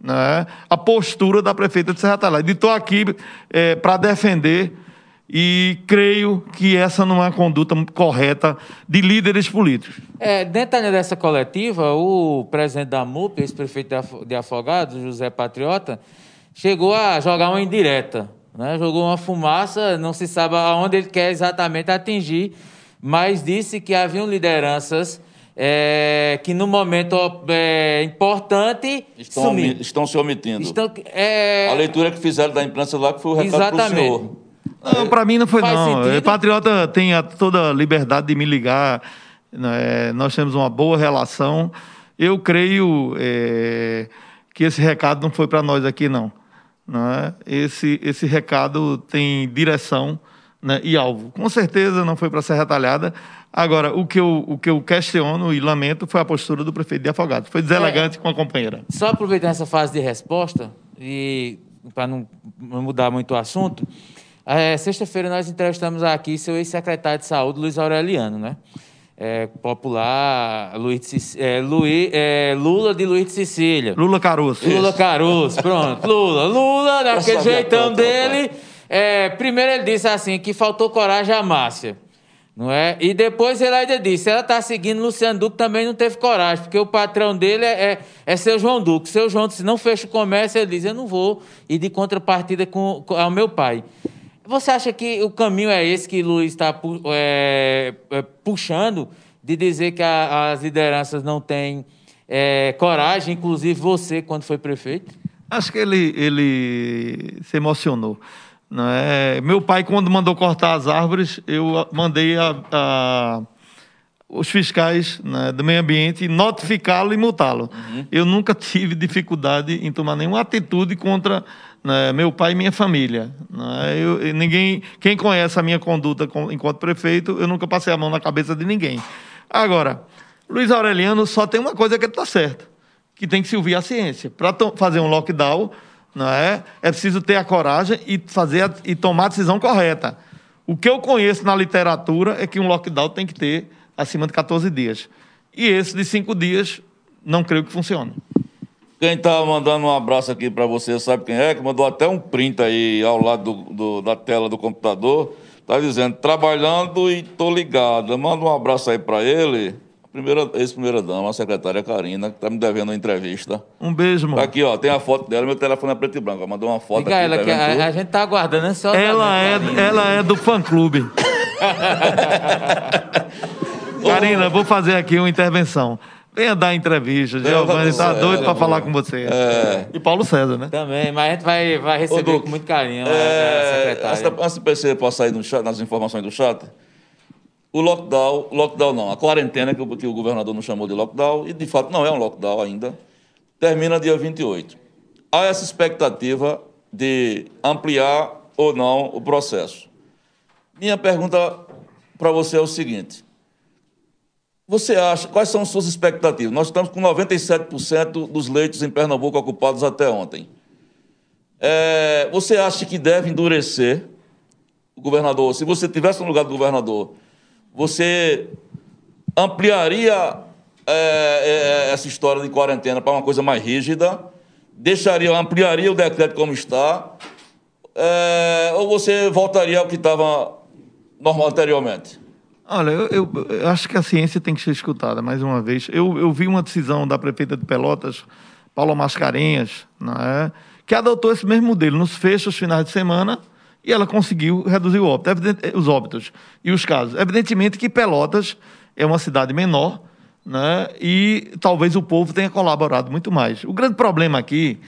né, a postura da prefeita de Serra Talhada. E estou aqui é, para defender e creio que essa não é a conduta correta de líderes políticos. É, dentro dessa coletiva, o presidente da MUP, ex-prefeito de Afogados, José Patriota, chegou a jogar uma indireta. Né? Jogou uma fumaça, não se sabe aonde ele quer exatamente atingir, mas disse que haviam lideranças é, que no momento é, importante estão, estão se omitindo. Estão, é... A leitura que fizeram da imprensa lá que foi o recado para o senhor. Não, para mim não foi Faz não. Sentido? Patriota tem a, toda a liberdade de me ligar. Né? Nós temos uma boa relação. Eu creio é, que esse recado não foi para nós aqui não. Né? Esse esse recado tem direção né, e alvo. Com certeza não foi para ser retalhada. Agora, o que, eu, o que eu questiono e lamento foi a postura do prefeito de Afogados. Foi deselegante é, com a companheira. Só aproveitando essa fase de resposta, e para não mudar muito o assunto, é, Sexta-feira nós entrevistamos aqui seu ex-secretário de saúde, Luiz Aureliano, né? É, popular, Luiz, é, Luiz, é, Lula de Luiz de Sicília. Lula Caruso. Lula Caruso, pronto. Lula, Lula, daquele jeitão dele. É, primeiro ele disse assim, que faltou coragem à Márcia. Não é? E depois ele ainda disse, ela está seguindo Luciano Duque, também não teve coragem, porque o patrão dele é, é, é seu João Duque. Seu João, se não fecha o comércio, ele diz, eu não vou ir de contrapartida com, com ao meu pai. Você acha que o caminho é esse que Luiz está é, é, puxando, de dizer que a, as lideranças não têm é, coragem, inclusive você, quando foi prefeito? Acho que ele, ele se emocionou. Não é? Meu pai, quando mandou cortar as árvores, eu mandei a, a os fiscais né, do meio ambiente notificá-lo e multá-lo. Uhum. Eu nunca *laughs* tive dificuldade em tomar nenhuma atitude contra né, meu pai e minha família. Né? Eu, ninguém, quem conhece a minha conduta enquanto prefeito, eu nunca passei a mão na cabeça de ninguém. Agora, Luiz Aureliano só tem uma coisa que está certa, que tem que se ouvir a ciência. Para fazer um lockdown, não é? É preciso ter a coragem e fazer a, e tomar a decisão correta. O que eu conheço na literatura é que um lockdown tem que ter acima de 14 dias. E esse de cinco dias, não creio que funcione. Quem está mandando um abraço aqui para você, sabe quem é? Que mandou até um print aí ao lado do, do, da tela do computador. Está dizendo, trabalhando e tô ligado. Manda um abraço aí para ele. Primeira, ex-primeira dama, a secretária Karina, que está me devendo uma entrevista. Um beijo, mano. Tá aqui, ó, tem a foto dela, meu telefone é preto e branco. Ela mandou uma foto Diga aqui. ela tá que a, a, gente tá aguardando, é só. Ela é, ela é do fã-clube. *laughs* Karina, vou fazer aqui uma intervenção. Venha dar entrevista. Giovanni está doido para falar com você. É. E Paulo César, né? Também, mas a gente vai, vai receber Ô, com muito carinho é, a secretária. Antes do PC sair no chat, nas informações do chat, o lockdown, lockdown não, a quarentena que o, que o governador não chamou de lockdown, e de fato não é um lockdown ainda, termina dia 28. Há essa expectativa de ampliar ou não o processo. Minha pergunta para você é o seguinte: você acha, quais são suas expectativas? Nós estamos com 97% dos leitos em Pernambuco ocupados até ontem. É, você acha que deve endurecer o governador? Se você tivesse no lugar do governador, você ampliaria é, é, essa história de quarentena para uma coisa mais rígida? Deixaria, ampliaria o decreto como está? É, ou você voltaria ao que estava normal anteriormente? Olha, eu, eu, eu, acho que a ciência tem que ser escutada, mais uma vez. Eu, eu vi uma decisão da prefeita de Pelotas, Paula Mascarenhas, é, que adotou esse mesmo modelo, nos fechos finais de semana, e ela conseguiu reduzir óbito, os óbitos e os casos. Evidentemente que Pelotas é uma cidade menor, né, e talvez o povo tenha colaborado muito mais. O grande problema aqui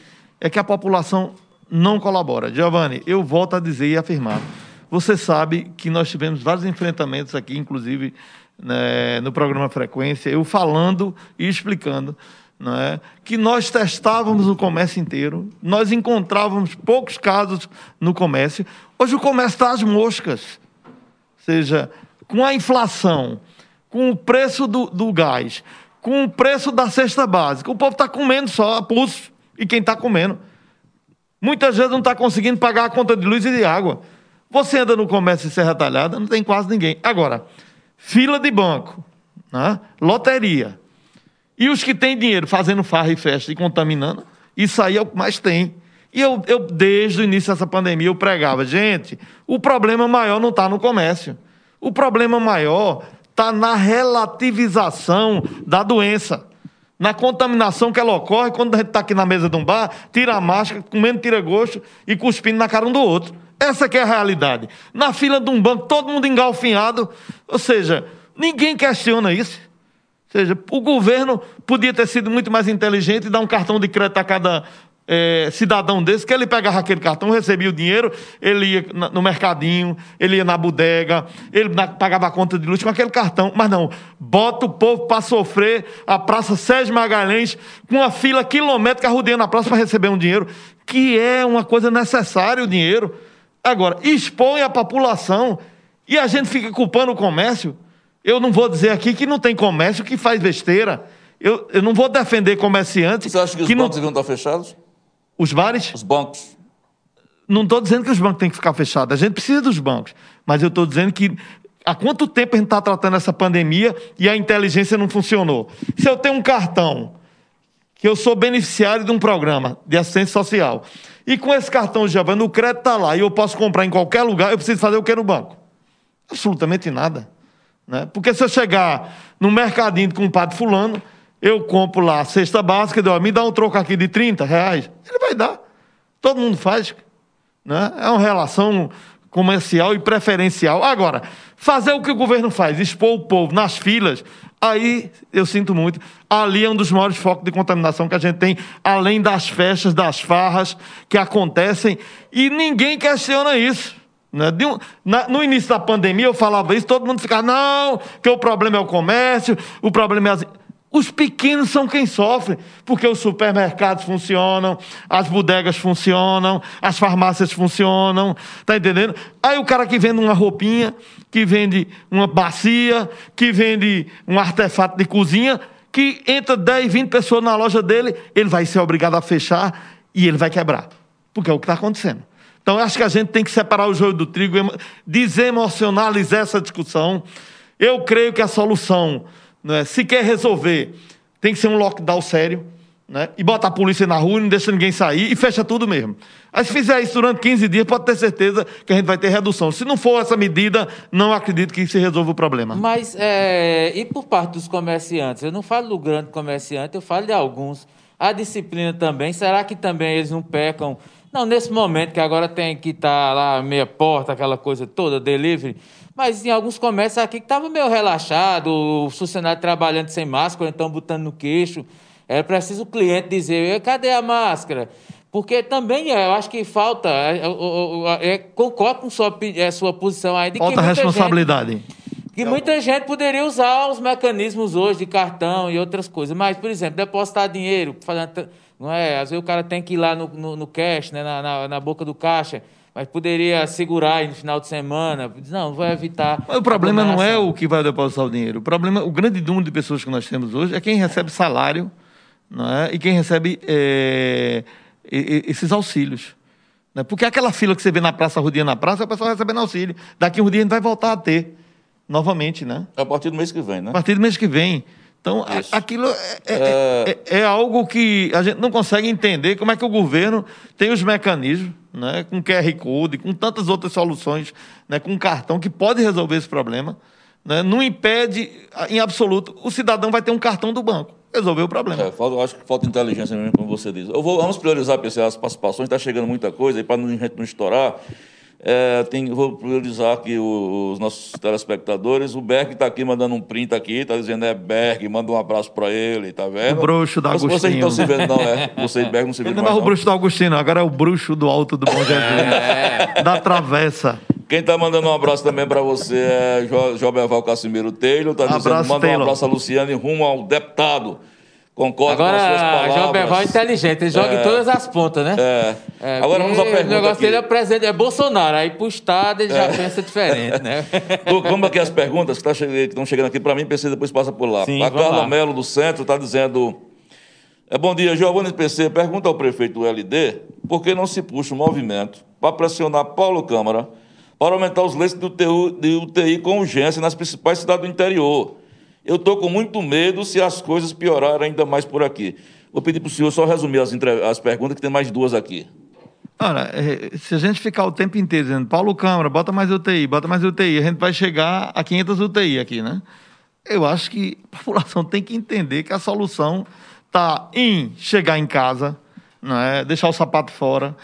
é que a população não colabora. Giovanni, eu volto a dizer e afirmar você sabe que nós tivemos vários enfrentamentos aqui, inclusive né, no programa Frequência, eu falando e explicando né, que nós testávamos o comércio inteiro, nós encontrávamos poucos casos no comércio. Hoje o comércio está às moscas. Ou seja, com a inflação, com o preço do, do gás, com o preço da cesta básica. O povo está comendo só a pulso. E quem está comendo. Muitas vezes não está conseguindo pagar a conta de luz e de água. Você anda no comércio em Serra Talhada, não tem quase ninguém. Agora, fila de banco, né? loteria. E os que têm dinheiro fazendo farra e festa e contaminando, isso aí é o que mais tem. E eu, eu, desde o início dessa pandemia, eu pregava, gente, o problema maior não está no comércio. O problema maior está na relativização da doença. Na contaminação que ela ocorre quando a gente está aqui na mesa de um bar, tira a máscara, comendo tira-gosto e cuspindo na cara um do outro. Essa que é a realidade. Na fila de um banco, todo mundo engalfinhado. Ou seja, ninguém questiona isso. Ou seja, o governo podia ter sido muito mais inteligente e dar um cartão de crédito a cada é, cidadão desse, que ele pegava aquele cartão, recebia o dinheiro, ele ia no mercadinho, ele ia na bodega, ele pagava a conta de luz com aquele cartão. Mas não, bota o povo para sofrer a Praça Sérgio Magalhães com uma fila quilométrica rodeando a praça para receber um dinheiro, que é uma coisa necessária o dinheiro. Agora, expõe a população e a gente fica culpando o comércio. Eu não vou dizer aqui que não tem comércio que faz besteira. Eu, eu não vou defender comerciantes. Você acha que os que bancos não... deviam estar fechados? Os bares? Os bancos. Não estou dizendo que os bancos têm que ficar fechados. A gente precisa dos bancos. Mas eu estou dizendo que há quanto tempo a gente está tratando essa pandemia e a inteligência não funcionou? Se eu tenho um cartão que eu sou beneficiário de um programa de assistência social e com esse cartão já o crédito está lá e eu posso comprar em qualquer lugar, eu preciso fazer o que no banco? Absolutamente nada. Né? Porque se eu chegar no mercadinho com o padre fulano, eu compro lá a cesta básica, deu, me dá um troco aqui de 30 reais. Ele vai dar. Todo mundo faz. Né? É uma relação comercial e preferencial. Agora, fazer o que o governo faz, expor o povo nas filas, aí eu sinto muito. Ali é um dos maiores focos de contaminação que a gente tem, além das festas, das farras que acontecem, e ninguém questiona isso. Né? Um, na, no início da pandemia eu falava isso, todo mundo ficava, não, que o problema é o comércio, o problema é as. Os pequenos são quem sofre, porque os supermercados funcionam, as bodegas funcionam, as farmácias funcionam, tá entendendo? Aí o cara que vende uma roupinha, que vende uma bacia, que vende um artefato de cozinha, que entra 10, 20 pessoas na loja dele, ele vai ser obrigado a fechar e ele vai quebrar, porque é o que está acontecendo. Então, eu acho que a gente tem que separar o joio do trigo, desemocionalizar essa discussão. Eu creio que a solução é? se quer resolver, tem que ser um lockdown sério, né? e bota a polícia na rua, não deixa ninguém sair e fecha tudo mesmo. Aí se fizer isso durante 15 dias, pode ter certeza que a gente vai ter redução. Se não for essa medida, não acredito que se resolva o problema. Mas, é, e por parte dos comerciantes? Eu não falo do grande comerciante, eu falo de alguns. A disciplina também, será que também eles não pecam? Não, nesse momento que agora tem que estar tá lá meia porta, aquela coisa toda, delivery, mas em alguns comércios aqui que estava meio relaxado, o funcionário trabalhando sem máscara, então botando no queixo. Era preciso o cliente dizer, cadê a máscara? Porque também é, eu acho que falta, é, é, concordo com sua, sua posição aí de falta que responsabilidade. Gente, que muita gente poderia usar os mecanismos hoje de cartão e outras coisas. Mas, por exemplo, depositar dinheiro, fazendo, não é? Às vezes o cara tem que ir lá no, no, no cash, né, na, na, na boca do caixa mas poderia segurar aí no final de semana. Não, vai evitar. Mas o problema não é o que vai depositar o dinheiro. O problema, o grande número de pessoas que nós temos hoje é quem recebe salário não é? e quem recebe é, esses auxílios. Né? Porque aquela fila que você vê na praça, rodia na praça, a pessoa recebendo auxílio. Daqui um dia a gente vai voltar a ter novamente, né? A partir do mês que vem, né? A partir do mês que vem. Então, Isso. aquilo é, é, é... É, é, algo que a gente não consegue entender como é que o governo tem os mecanismos, né, com QR Code, com tantas outras soluções, né, com cartão, que pode resolver esse problema. Né, não impede, em absoluto, o cidadão vai ter um cartão do banco. Resolveu o problema. É, falta, acho que falta inteligência mesmo, como você diz. Eu vou, vamos priorizar as participações, está chegando muita coisa, e para a gente não estourar. É, tem, vou priorizar aqui os, os nossos telespectadores. O Berg está aqui mandando um print aqui, está dizendo é Berg, manda um abraço para ele, tá vendo? O bruxo do Agostinho. Vocês não estão se vendo, não, é? Você e Berg não se vendo Ele não é o bruxo do Agostinho, agora é o bruxo do Alto do Bom Jesus. é. Da Travessa. Quem está mandando um abraço também para você é jo, Joberval Casimiro Taylor, está dizendo, manda um abraço a Luciane rumo ao deputado. Concordo Agora, com as suas palavras. João Beval é inteligente, ele joga em todas as pontas, né? É. É, Agora vamos à pergunta O negócio aqui. dele é presidente, é Bolsonaro. Aí pro Estado ele já pensa diferente, né? *laughs* Du, Vamos aqui as perguntas que tá estão chegando aqui para mim, PC depois passa por lá. Sim, a Carla. Melo do Centro está dizendo: é, Bom dia, Giovanni PC. Pergunta ao prefeito do LD por que não se puxa o movimento para pressionar Paulo Câmara para aumentar os leitos de UTI, de UTI com urgência nas principais cidades do interior. Eu estou com muito medo se as coisas piorarem ainda mais por aqui. Vou pedir para o senhor só resumir as, as perguntas, que tem mais duas aqui. Olha, é, se a gente ficar o tempo inteiro dizendo, Paulo Câmara, bota mais UTI, bota mais UTI, a gente vai chegar a 500 UTI aqui, né? Eu acho que a *laughs* população tem que entender que a solução está em chegar em casa, não é? deixar o sapato fora,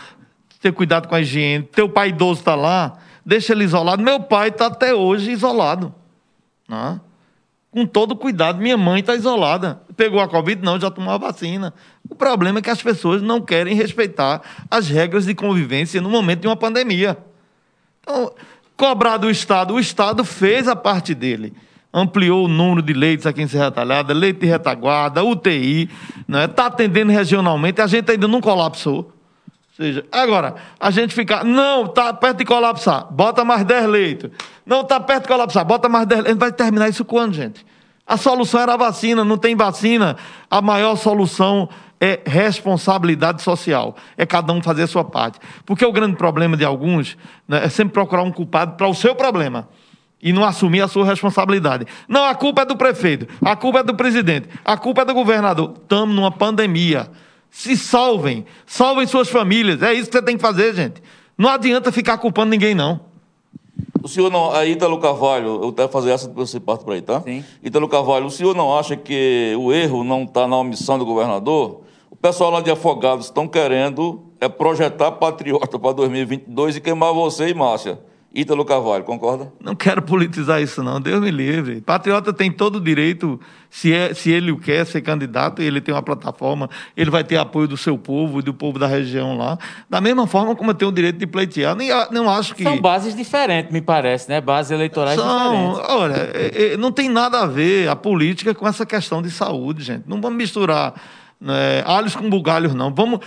ter cuidado com a higiene. Teu pai idoso está lá, deixa ele isolado. Meu pai está até hoje isolado. Não é? Com todo cuidado. Minha mãe está isolada. Pegou a Covid? Não, já tomou a vacina. O problema é que as pessoas não querem respeitar as regras de convivência no momento de uma pandemia. Então, cobrar do Estado, o Estado fez a parte dele. Ampliou o número de leitos aqui em Serra Talhada, leite de retaguarda, UTI, está né? Tá atendendo regionalmente, a gente ainda não colapsou. Seja, agora, a gente ficar, não, está perto de colapsar, bota mais 10 leitos. Não, está perto de colapsar, bota mais 10 leitos. Vai terminar isso quando, gente? A solução era a vacina, não tem vacina. A maior solução é responsabilidade social. É cada um fazer a sua parte. Porque o grande problema de alguns né, é sempre procurar um culpado para o seu problema e não assumir a sua responsabilidade. Não, a culpa é do prefeito, a culpa é do presidente, a culpa é do governador. Estamos numa pandemia. Se salvem, salvem suas famílias. É isso que você tem que fazer, gente. Não adianta ficar culpando ninguém, não. O senhor não. A Ítalo Carvalho, eu até fazer essa depois você parte para aí, tá? Sim. Ítalo Carvalho, o senhor não acha que o erro não está na omissão do governador? O pessoal lá de Afogados estão querendo é projetar patriota para 2022 e queimar você e Márcia. Ítalo Carvalho, concorda? Não quero politizar isso, não. Deus me livre. Patriota tem todo o direito, se, é, se ele o quer ser candidato, ele tem uma plataforma, ele vai ter apoio do seu povo e do povo da região lá. Da mesma forma como eu tenho o direito de pleitear. Nem, não acho que. São bases diferentes, me parece, né? Bases eleitorais São, diferentes. olha, é- é, não tem nada a ver a política com essa questão de saúde, gente. Não vamos misturar né, alhos com bugalhos, não. Vamos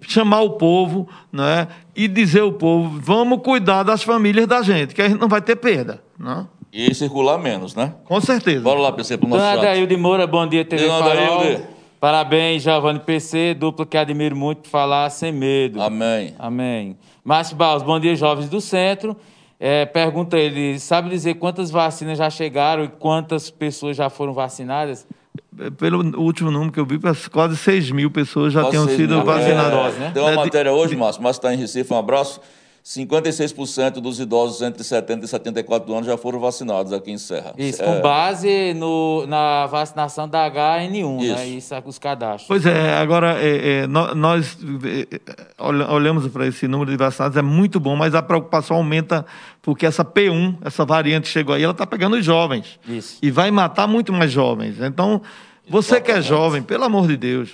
chamar o povo né, e dizer ao povo, vamos cuidar das famílias da gente, que a gente não vai ter perda. Não? E circular menos, né? Com certeza. Bora lá, PC, para o nosso Dona. Adailde Moura, bom dia, TV Dona Farol. Adailde. Parabéns, Giovanni PC, dupla que admiro muito por falar sem medo. Amém. Amém. Márcio Barros, bom dia, jovens do centro. É, pergunta ele, sabe dizer quantas vacinas já chegaram e quantas pessoas já foram vacinadas? Pelo último número que eu vi, quase 6 mil pessoas já Quase tenham sido mil. vacinadas. É, né? Tem uma É, matéria hoje, Márcio, Márcio está em Recife, um abraço. 56% dos idosos entre 70 e 74 anos já foram vacinados aqui em Serra. Isso, É, com base no, na vacinação da H1N1, Isso. né? Isso, é os cadastros. Pois é, agora é, é, nó- nós é, é, olha- olhamos para esse número de vacinados, é muito bom, mas a preocupação aumenta porque essa P1, essa variante que chegou aí, ela está pegando os jovens. Isso. E vai matar muito mais jovens. Então, você que é jovem, pelo amor de Deus,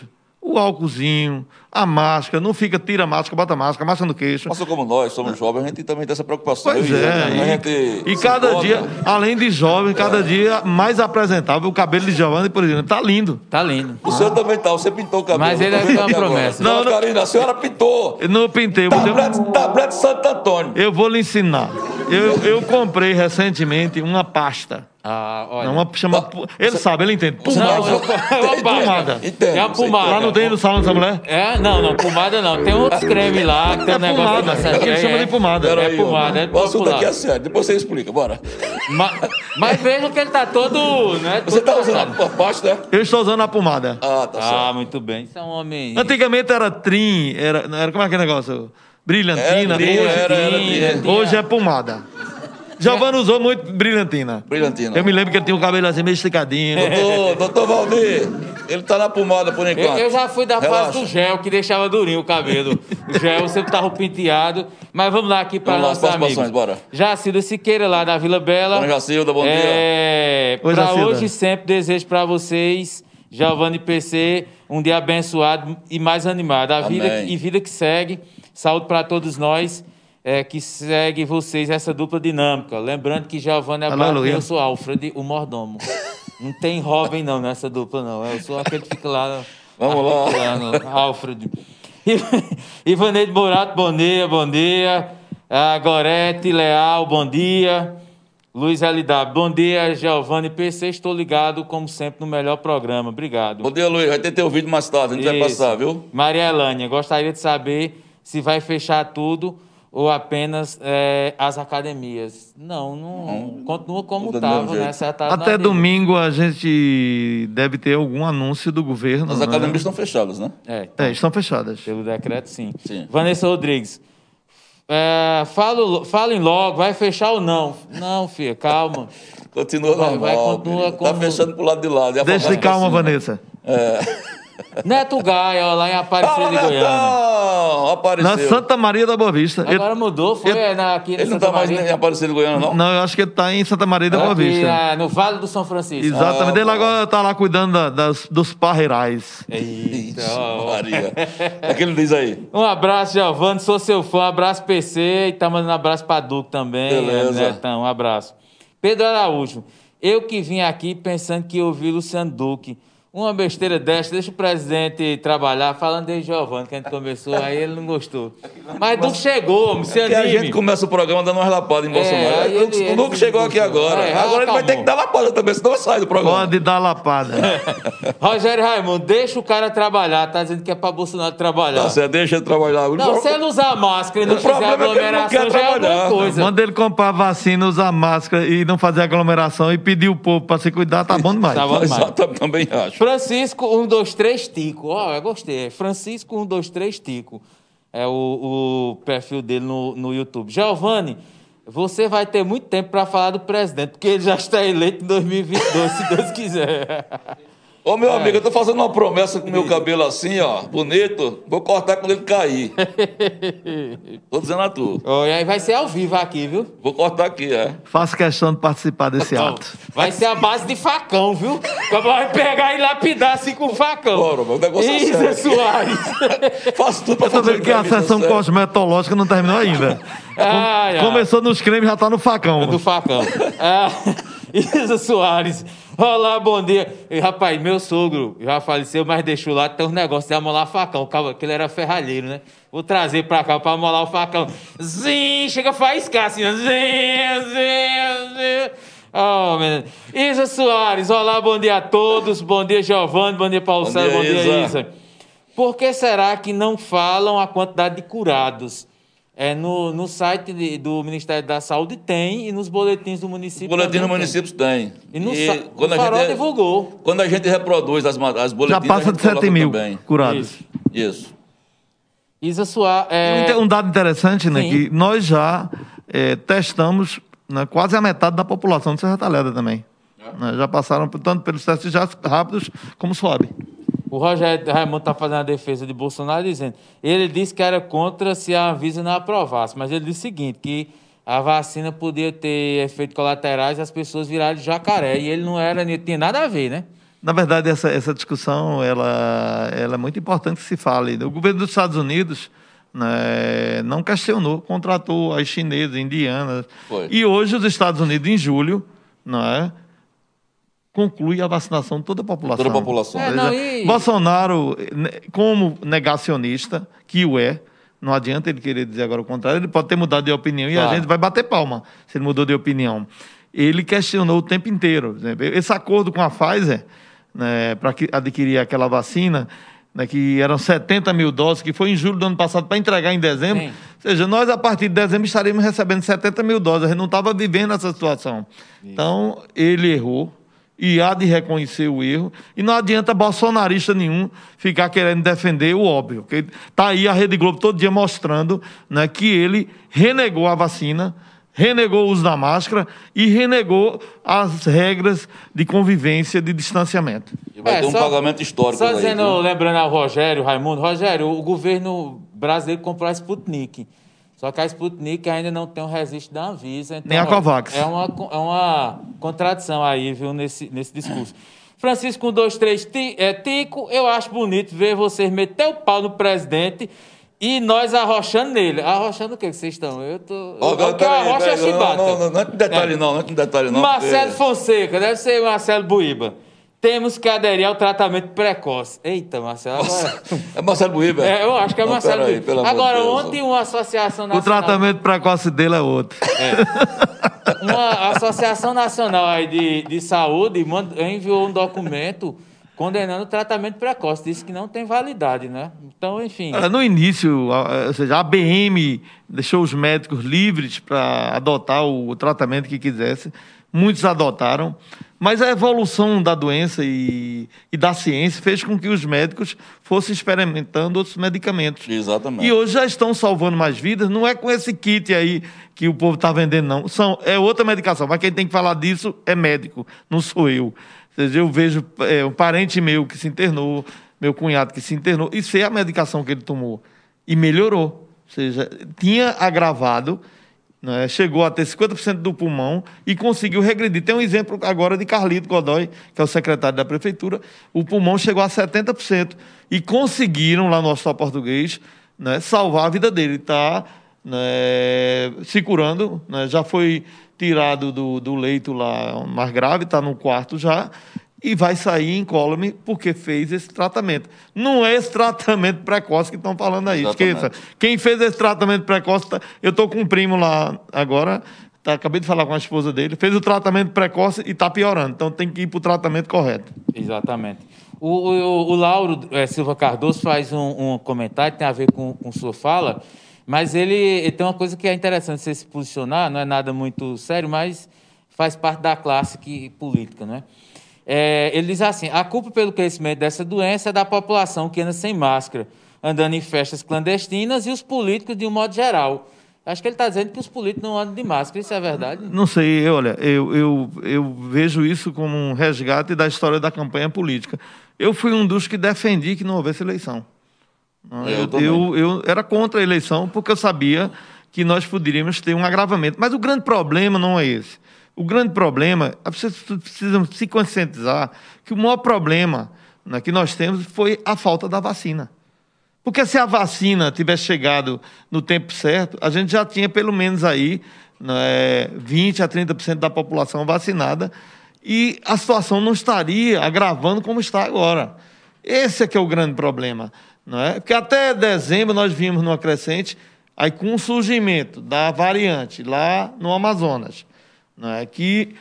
o álcoolzinho, a máscara, não fica, tira a máscara, bota a máscara, máscara no queixo. Nossa, como nós somos jovens, a gente também tem essa preocupação. Pois Eu e é, a e, gente e cada dia, além de jovem, cada dia mais apresentável. O cabelo de Giovanni, por exemplo, tá lindo. Tá lindo. O senhor também tá, você pintou o cabelo. Mas ele eu é uma promessa. Não, Não. Karina, a senhora pintou. Eu não pintei, eu botei um- Tablete, tablete Santo Antônio. Eu vou lhe ensinar. Eu, eu comprei recentemente uma pasta. Ah, olha. Não, uma chama. Ele sabe, ele entende. Não, Pomada. eu, Pomada. Entendo, É uma você pomada. Lá não tem no salão dessa mulher? É, não, não, pomada não. Tem outros cremes lá, que tem É um negócio pomada. Ele chama de pomada. É Peraí, pomada, é O assunto aqui é sério, depois você explica, bora. Ma- Mas veja que ele tá todo. Né, Você todo tá usando passado. a pasta, né? Eu estou usando a pomada. Ah, tá certo. Ah, muito bem. Isso é um homem. Antigamente era trim, era, era como é aquele negócio? Brilhantina. Era trim, hoje, era, era hoje é pomada. Giovanni usou muito brilhantina. Brilhantina. Eu me lembro que ele tinha um cabelo assim meio esticadinho. Doutor, doutor Valdir, ele tá na pomada por Eu, enquanto. eu já fui da Relaxa. fase do gel, que deixava durinho o cabelo. O gel sempre tava penteado. Mas vamos lá aqui para Vamos lá, as nossos amigos. bora. Jacilda Siqueira, lá da Vila Bela. Dona Jacilda, bom dia. É, Oi, para Jacilda. hoje sempre desejo para vocês, Giovanni PC, um dia abençoado e mais animado. A vida e vida que segue. Saúde para todos nós. É, que segue vocês essa dupla dinâmica. Lembrando que Giovanni é Bárbara e eu sou Alfred, o mordomo. Não tem Robin, não, nessa dupla, não. Eu sou aquele que fica lá. Vamos lá. Alfred. Ivaneide Morato, bom dia, bom dia. A Gorete Leal, bom dia. Luiz LW, bom dia, Giovanni PC. Estou ligado, como sempre, no melhor programa. Obrigado. Bom dia, Luiz. Vai ter teu vídeo mais tarde, a gente vai Isso. passar, viu? Maria Elânia, gostaria de saber se vai fechar tudo ou apenas eh, as academias. Não, não. Continua como estava, né? Até domingo a gente deve ter algum anúncio do governo. As né? academias estão fechadas, né? É, É, estão fechadas. pelo decreto, sim. Sim. Vanessa Rodrigues. É, falo, falem logo, vai fechar ou não? Não, filha, calma. *laughs* Continua Vai- vai, normal. continua menino. Tá como- fechando pro lado de lá. de Deixa de calma, cima. Vanessa. *laughs* Neto Gaia, ó, lá em Aparecida de Goiânia. Netão! Apareceu. Na Santa Maria da Boa Vista. Ele- Agora mudou, foi é, na, aqui na Ele não Santa tá mais em Aparecido de Goiânia, não? Não, eu acho que ele está em Santa Maria da Boa Aqui, Vista. na- no Vale do São Francisco. Exatamente. Ah, ele agora está lá cuidando da- das, dos parreirais. Eita. Maria. É que ele diz aí. Um abraço, Giovanni, sou seu fã. Um abraço, PC. E tá mandando um abraço pra Duque também. Beleza. É, Netão, um abraço. Pedro Araújo, eu que vim aqui pensando que ia ouvir Luciano Duque. Uma besteira dessa, deixa o presidente trabalhar, falando de Giovanni, que a gente começou, aí ele não gostou. Mas Duque chegou, homem, se Porque a anime. gente começa o programa dando uma lapada em Bolsonaro. É, aí o Duque- ele- o Duque chegou aqui agora. É, agora ele vai ter que dar lapada também, senão sai do programa. Pode dar lapada. *laughs* Rogério Raimundo, deixa o cara trabalhar, tá dizendo que é pra Bolsonaro trabalhar. Tá certo, deixa ele trabalhar. Não, se ele usar máscara e não O fizer é que ele não aglomeração, já é alguma trabalhar. coisa. Manda ele comprar vacina, usar máscara e não fazer aglomeração e pedir o povo para se cuidar, tá bom demais. Tá bom demais. Exato, também acho. Francisco 123 Tico. Ó, eu gostei. Francisco 123 Tico. É o, o perfil dele no, no YouTube. Giovanni, você vai ter muito tempo para falar do presidente, porque ele já está eleito em 2022, se Deus quiser. *laughs* Ô, meu amigo, eu tô fazendo uma promessa com o meu cabelo assim, ó, bonito. Vou cortar quando ele cair. *laughs* Tô dizendo a tu. Ó, e aí vai ser ao vivo aqui, viu? Vou cortar aqui, é. Faço questão de participar desse Ó, ato. vai ser a base de facão, viu? Vai pegar e lapidar assim com facão. Bora, meu negócio é Isa sério. Soares. *laughs* Faço tudo pra Eu tô fazer vendo que a sessão séria. cosmetológica não terminou ainda. *laughs* Ai, ai. Começou nos cremes, já tá no facão. do facão. Ah, Isa Soares. Olá, bom dia. E, rapaz, meu sogro já faleceu, mas deixou lá, tem um negócio de amolar facão. Que ele era ferralheiro, né? Vou trazer pra cá pra amolar o facão. Zim, chega a faiscar assim, zim, zim, zim. Oh, menino. Isa Soares, olá, bom dia a todos. Bom dia, Giovanni. Bom dia, Paulo dia, Bom dia, Isa. Isa. Por que será que não falam a quantidade de curados? É, no, no site de- do Ministério da Saúde tem e nos boletins do município. O boletim também no tem. município tem. E no sa- o Farol divulgou. Quando a gente reproduz as, as Já boletins, passa a de gente coloca 7 mil também. curados. Isso. Isso. Isa Soares. Um É, Um dado interessante, né? Sim. Que nós já eh, testamos né, quase a metade da população de Serra Talhada também. Né, Já passaram tanto pelos testes já rápidos como suave. O Rogério Raimundo está fazendo a defesa de Bolsonaro dizendo. Ele disse que era contra se a Anvisa não aprovasse, mas ele disse o seguinte: que a vacina podia ter efeitos colaterais e as pessoas virarem jacaré. E ele não era, não tinha nada a ver, né? Na verdade, essa, essa discussão ela, ela é muito importante que se fale. O governo dos Estados Unidos né, não questionou, contratou as chinesas, indianas. Foi. E hoje os Estados Unidos, em julho, não é, conclui a vacinação de toda a população. Toda a população. É, não, seja, e- Bolsonaro, ne- como negacionista, que o é, não adianta ele querer dizer agora o contrário, ele pode ter mudado de opinião e Claro. a gente vai bater palma se ele mudou de opinião. Ele questionou o tempo inteiro. Exemplo, Esse acordo com a Pfizer, né, para adquirir aquela vacina, né, que eram 70 mil doses, que foi em julho do ano passado para entregar em dezembro. Sim. Ou seja, nós a partir de dezembro estaríamos recebendo 70 mil doses. A gente não estava vivendo essa situação. Então, ele errou e há de reconhecer o erro. E não adianta bolsonarista nenhum ficar querendo defender o óbvio. Porque está aí a Rede Globo todo dia mostrando né, que ele renegou a vacina, renegou o uso da máscara e renegou as regras de convivência, de distanciamento. E vai É, ter um só- pagamento histórico Só dizendo, viu? lembrando ao Rogério, Raimundo, Rogério, o governo brasileiro comprou a Sputnik. Só que a Sputnik ainda não tem o registro da Anvisa. Então Nem a Covax. É uma, é uma contradição aí, viu, nesse, nesse discurso. Francisco 123, ti, é, Tico, eu acho bonito ver vocês meter o pau no presidente E nós arrochando nele. Arrochando o que vocês estão? Eu tô. Ó, eu, eu, peraí, arrocha é chibata. Não, não, não, não é detalhe, É. não, não é detalhe, não. Marcelo porque- Fonseca, deve ser Marcelo Buíba. Temos que aderir ao tratamento precoce. Eita, Marcelo. Agora... É Marcelo Buíba? É, eu acho que é Não, Marcelo peraí, Buíba. pelo amor de Agora, Deus. ontem uma associação O nacional. tratamento precoce dele é outro. Uma associação nacional aí de, de saúde mand- enviou um documento condenando o tratamento precoce. Disse que não tem validade, né? Então, enfim. Olha, No início, a- ou seja, a ABM deixou os médicos livres para adotar o tratamento que quisesse. Muitos adotaram. Mas a evolução da doença e, e da ciência fez com que os médicos fossem experimentando outros medicamentos. Exatamente. E hoje já estão salvando mais vidas. Não é com esse kit aí que o povo está vendendo, não. São, é outra medicação. Mas quem tem que falar disso é médico, não sou eu. Ou seja, eu vejo é, um parente meu que se internou, meu cunhado que se internou, e sei a medicação que ele tomou. E melhorou. Ou seja, tinha agravado, né, chegou a ter 50% do pulmão e conseguiu regredir. Tem um exemplo agora de Carlito Godoy, que é o secretário da prefeitura. O pulmão chegou a 70% e conseguiram, lá no Hospital Português, né, salvar a vida dele. Está se curando, né, já foi tirado do, do leito lá mais grave, está no quarto já, e vai sair incólume porque fez esse tratamento. Não é esse tratamento precoce que estão falando aí, Exatamente. esqueça. Quem fez esse tratamento precoce, tá- eu estou com um primo lá agora, tá, acabei de falar com a esposa dele, fez o tratamento precoce e está piorando, então tem que ir para o tratamento correto. Exatamente. O, o, o Lauro eh, Silva Cardoso faz um, um comentário que tem a ver com, com sua fala, mas ele, ele tem uma coisa que é interessante você se posicionar, não é nada muito sério, mas faz parte da classe que, política, né? É, ele diz assim: a culpa pelo crescimento dessa doença é da população que anda sem máscara, andando em festas clandestinas e os políticos de um modo geral. Acho que ele está dizendo que os políticos não andam de máscara, isso é verdade? Não sei, olha, eu, eu, eu vejo isso como um resgate da história da campanha política. Eu fui um dos que defendi que não houvesse eleição. Eu eu, eu era contra a eleição porque eu sabia que nós poderíamos ter um agravamento. Mas o grande problema não é esse. O grande problema, as pessoas precisam se conscientizar que o maior problema né, que nós temos foi a falta da vacina. Porque se a vacina tivesse chegado no tempo certo, a gente já tinha pelo menos aí né, 20 a 30% da população vacinada e a situação não estaria agravando como está agora. Esse é que é o grande problema. Não é? Porque até dezembro nós vimos numa crescente, aí com o surgimento da variante lá no Amazonas, não é? que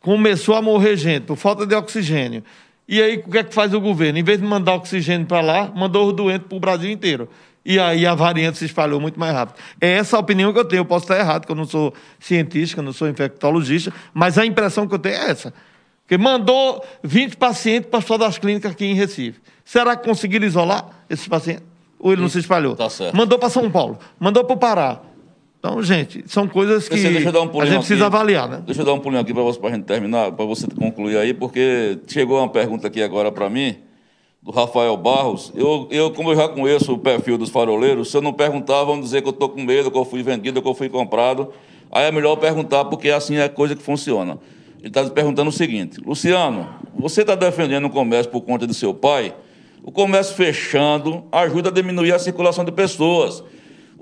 começou a morrer gente por falta de oxigênio. E aí, o que é que faz o governo? Em vez de mandar oxigênio para lá, mandou os doentes para o Brasil inteiro. E aí a variante se espalhou muito mais rápido. É essa a opinião que eu tenho. Eu posso estar errado, porque eu não sou cientista, eu não sou infectologista, mas a impressão que eu tenho é essa. Porque mandou 20 pacientes para fora das clínicas aqui em Recife. Será que conseguiram isolar esses pacientes? Ou ele não se espalhou? Tá. Mandou para São Paulo, mandou para o Pará. Então, gente, são coisas que um a gente precisa aqui. avaliar, né? Deixa eu dar um pulinho aqui para você, a gente terminar, para você concluir aí, porque chegou uma pergunta aqui agora para mim, do Rafael Barros. Eu, eu, como eu já conheço o perfil dos faroleiros, se eu não perguntar, vão dizer que eu estou com medo, que eu fui vendido, que eu fui comprado. Aí é melhor perguntar, porque assim é a coisa que funciona. Ele está perguntando o seguinte: Luciano, você está defendendo o comércio por conta de seu pai? O comércio fechando ajuda a diminuir a circulação de pessoas.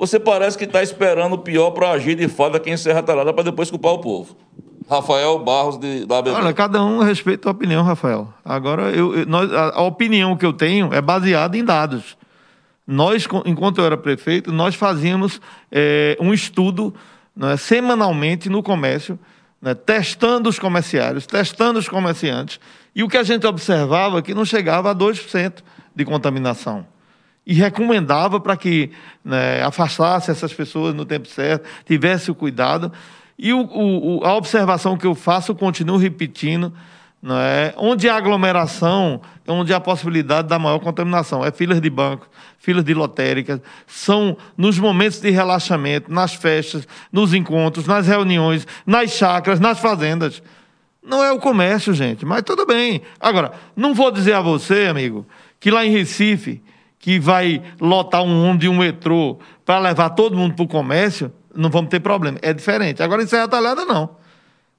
Você parece que está esperando o pior para agir de fato aqui em Serra Talhada para depois culpar o povo. Rafael Barros, de, da. Olha, cada um respeita a opinião, Rafael. Agora, eu, nós- a, a opinião que eu tenho é baseada em dados. Nós, enquanto eu era prefeito, nós fazíamos eh, um estudo né, semanalmente no comércio, né, testando os comerciários, testando os comerciantes, e o que a gente observava é que não chegava a 2% de contaminação e recomendava para que né, afastasse essas pessoas no tempo certo, tivesse o cuidado. E o- o- a observação que eu faço, eu continuo repetindo, é? onde há aglomeração, é onde há possibilidade da maior contaminação. É filas de banco, filas de lotéricas, são nos momentos de relaxamento, nas festas, nos encontros, nas reuniões, nas chácaras, nas fazendas. Não é o comércio, gente, mas tudo bem. Agora, não vou dizer a você, amigo, que lá em Recife, que vai lotar um ônibus e um metrô para levar todo mundo para o comércio, não vamos ter problema. É diferente. Agora, em Serra Talhada, não.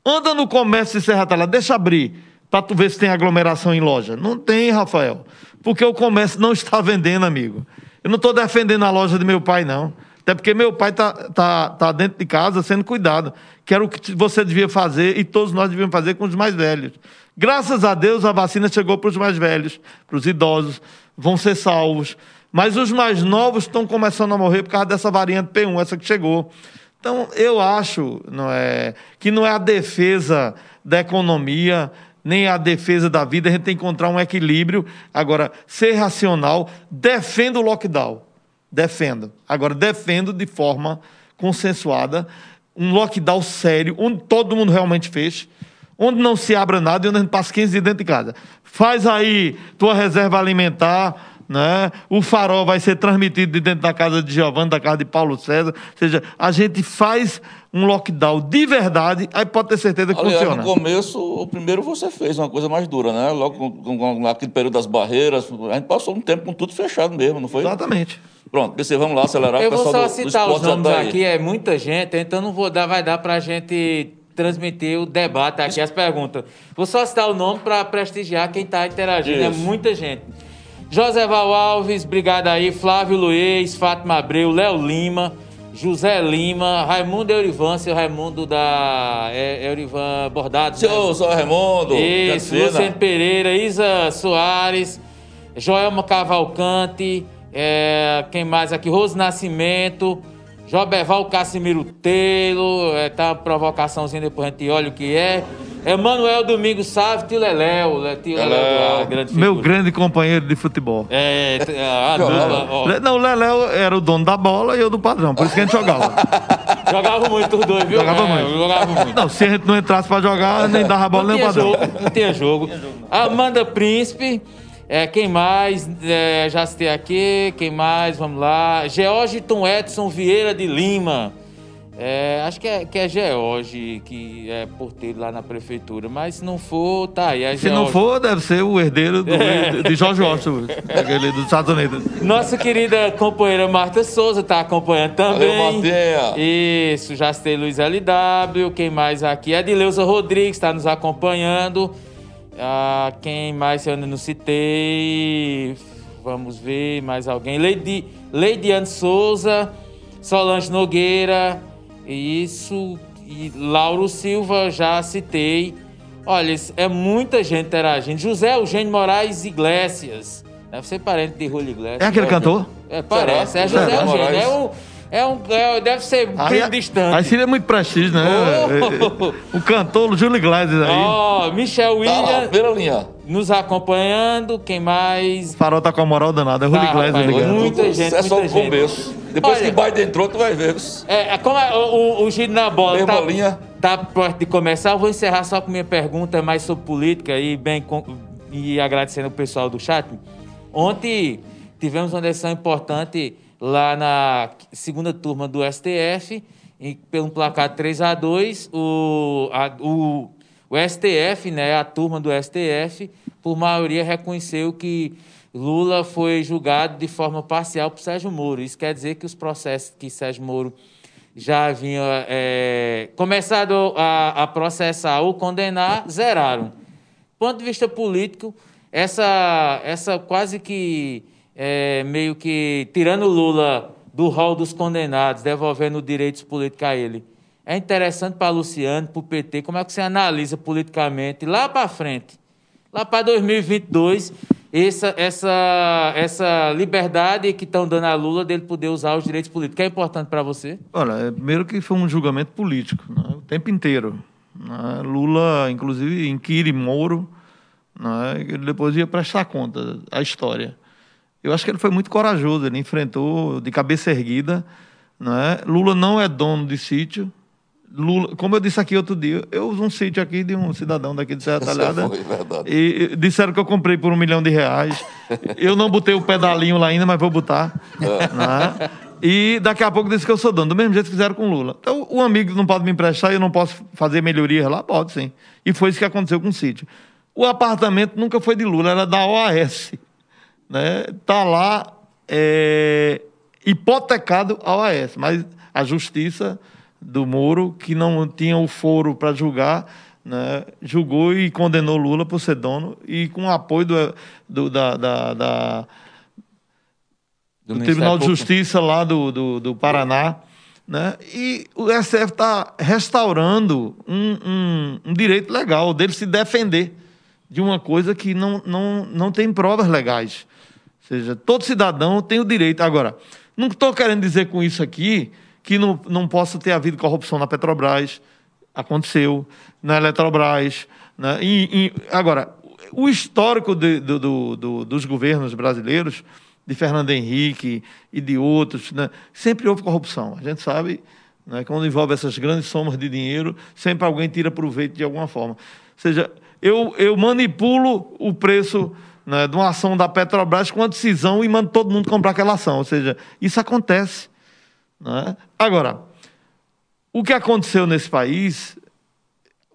Anda no comércio de Serra Talhada, deixa abrir, para tu ver se tem aglomeração em loja. Não tem, Rafael. Porque o comércio não *laughs* está vendendo, amigo. Eu não estou defendendo a loja de meu pai, não. Até porque meu pai está tá, tá dentro de casa sendo cuidado. Que era o que você devia fazer e todos nós devíamos fazer com os mais velhos. Graças a Deus a vacina chegou para os mais velhos, para os idosos, vão ser salvos. Mas os mais novos estão começando a morrer por causa dessa variante P1, essa que chegou. Então, eu acho não é, que não é a defesa da economia, nem a defesa da vida, a gente tem que encontrar um equilíbrio. Agora, ser racional, defendo o lockdown. Defendo. Agora, defendo de forma consensuada um lockdown sério, onde todo mundo realmente fez, onde não se abra nada e onde a gente passa 15 dias dentro de casa. Faz aí tua reserva alimentar, né? O farol vai ser transmitido de dentro da casa de Giovanni, da casa de Paulo César. Ou seja, a gente faz um lockdown de verdade, aí pode ter certeza que Aliás, funciona. no começo, o primeiro você fez uma coisa mais dura, né? Logo com, com, com aquele período das barreiras, a gente passou um tempo com tudo fechado mesmo, não foi? Exatamente. Pronto, PC, vamos lá acelerar. Eu o vou pessoal só do, do citar os esporte já nomes tá aqui, é muita gente, então não vou dar, vai dar pra gente transmitir o debate aqui, as perguntas. Vou só citar o nome para prestigiar quem está interagindo, é Isso. muita gente. José Val Alves, obrigado aí, Flávio Luiz, Fátima Abreu, Léo Lima, José Lima, Raimundo Eurivan, seu Raimundo da é, Eurivan Bordados. né? Seu, seu Raimundo, Isso. Luciano Pereira, Isa Soares, Joelma Cavalcante, é, quem mais aqui? Rose Nascimento, Joberval Cassimiro Telo, é, tá uma provocaçãozinha, depois a gente olha o que é. Emanuel Domingos Sávio? Tileléu, Leléu. a grande Meu figura. grande companheiro de futebol. É, t- a dupla, ó. Não, o Leléo era o dono da bola e eu do padrão, por isso que a gente jogava. *laughs* Jogava muito os dois, viu? Jogava É, muito. Jogava muito. Não, se a gente não entrasse pra jogar, nem dava bola não nem o tinha padrão. jogo, não tinha jogo. Amanda Príncipe, é, quem mais? É, já citei aqui, quem mais? Vamos lá. Georgiton Edson Vieira de Lima. É, acho que é, que é George, que é porteiro lá na prefeitura. Mas se não for, tá aí. É Se não for, deve ser o herdeiro do, *laughs* de George Washington, aquele dos Estados Unidos. Nossa querida companheira Marta Souza está acompanhando também. Valeu. Isso, já citei Luiz LW. Quem mais aqui? Edileuza Rodrigues está nos acompanhando. Ah, quem mais eu ainda não citei? Vamos ver, mais alguém. Lady, Leidiane Souza, Solange Nogueira, isso. E Lauro Silva, já citei. Olha, é muita gente interagindo. José Eugênio Moraes Iglesias. Deve ser parente de Julio Iglesias. É aquele cantor? É, parece. Será? É José Será? Eugênio. É Moraes? É um, é- deve ser um primo distante. aí seria muito prestígio, né? Oh! *laughs* O cantor, o Júlio Iglesias aí. Ó, Michel Tá lá, linha. nos acompanhando. Quem mais? O farol tá com a moral danada, é o Júlio Tá, Iglesias rapaz, ligado. Muita gente, é só o começo. Depois Olha- que Biden entrou, tu vai ver. É, é, como é, o, o, o giro na bola Mesma tá, linha. tá perto de começar, eu vou encerrar só com minha pergunta mais sobre política e bem com- e agradecendo o pessoal do chat. Ontem tivemos uma decisão importante lá na segunda turma do STF, e pelo placar 3 a 2 o, a- o, o STF, né, a turma do STF, por maioria reconheceu que Lula foi julgado de forma parcial por Sérgio Moro. Isso quer dizer que os processos que Sérgio Moro já haviam é, começado a, a processar ou condenar, zeraram. Do ponto de vista político, essa, essa quase que é, meio que tirando Lula do rol dos condenados, devolvendo direitos políticos a ele. É interessante para Luciano, para o PT, como é que você analisa politicamente lá para frente, lá para 2022, essa, essa, essa liberdade que estão dando a Lula dele poder usar os direitos políticos. É importante para você? Olha, é, primeiro que foi um julgamento político, né, o tempo inteiro. né. Lula, inclusive, inquire Moro, né, ele depois ia prestar conta à história. Eu acho que ele foi muito corajoso, ele enfrentou de cabeça erguida. Né? Lula não é dono de sítio. Lula, como eu disse aqui outro dia, eu uso um sítio aqui de um cidadão daqui de Serra Talhada. foi. E, e disseram que eu comprei por um milhão de reais. Eu não botei o pedalinho lá ainda, mas vou botar. né? E daqui a pouco disse que eu sou dono, do mesmo jeito que fizeram com Lula. Então, o amigo não pode me emprestar e eu não posso fazer melhorias lá? Pode sim. E foi isso que aconteceu com o sítio. O apartamento nunca foi de Lula, era da OAS. Né? Tá lá é, hipotecado a OAS, mas a justiça do Moro, que não tinha o foro para julgar, né, julgou e condenou Lula por ser dono e com o apoio do, do- da, da- da- do, do Tribunal de Justiça lá do, do, do Paraná. Né? E o STF está restaurando um, um, um, direito legal dele se defender de uma coisa que não, não, não tem provas legais. Seja, todo cidadão tem o direito. Agora, não estou querendo dizer com isso aqui que não, não possa ter havido corrupção na Petrobras. Aconteceu. Na Eletrobras. Né? E, e, agora, o histórico de, do, do, do, dos governos brasileiros de Fernando Henrique e de outros, né? sempre houve corrupção. A gente sabe, né, quando envolve essas grandes somas de dinheiro, sempre alguém tira proveito de alguma forma. Ou seja, eu, eu manipulo o preço né, de uma ação da Petrobras com a decisão e mando todo mundo comprar aquela ação. Ou seja, isso acontece. Né? Agora, o que aconteceu nesse país,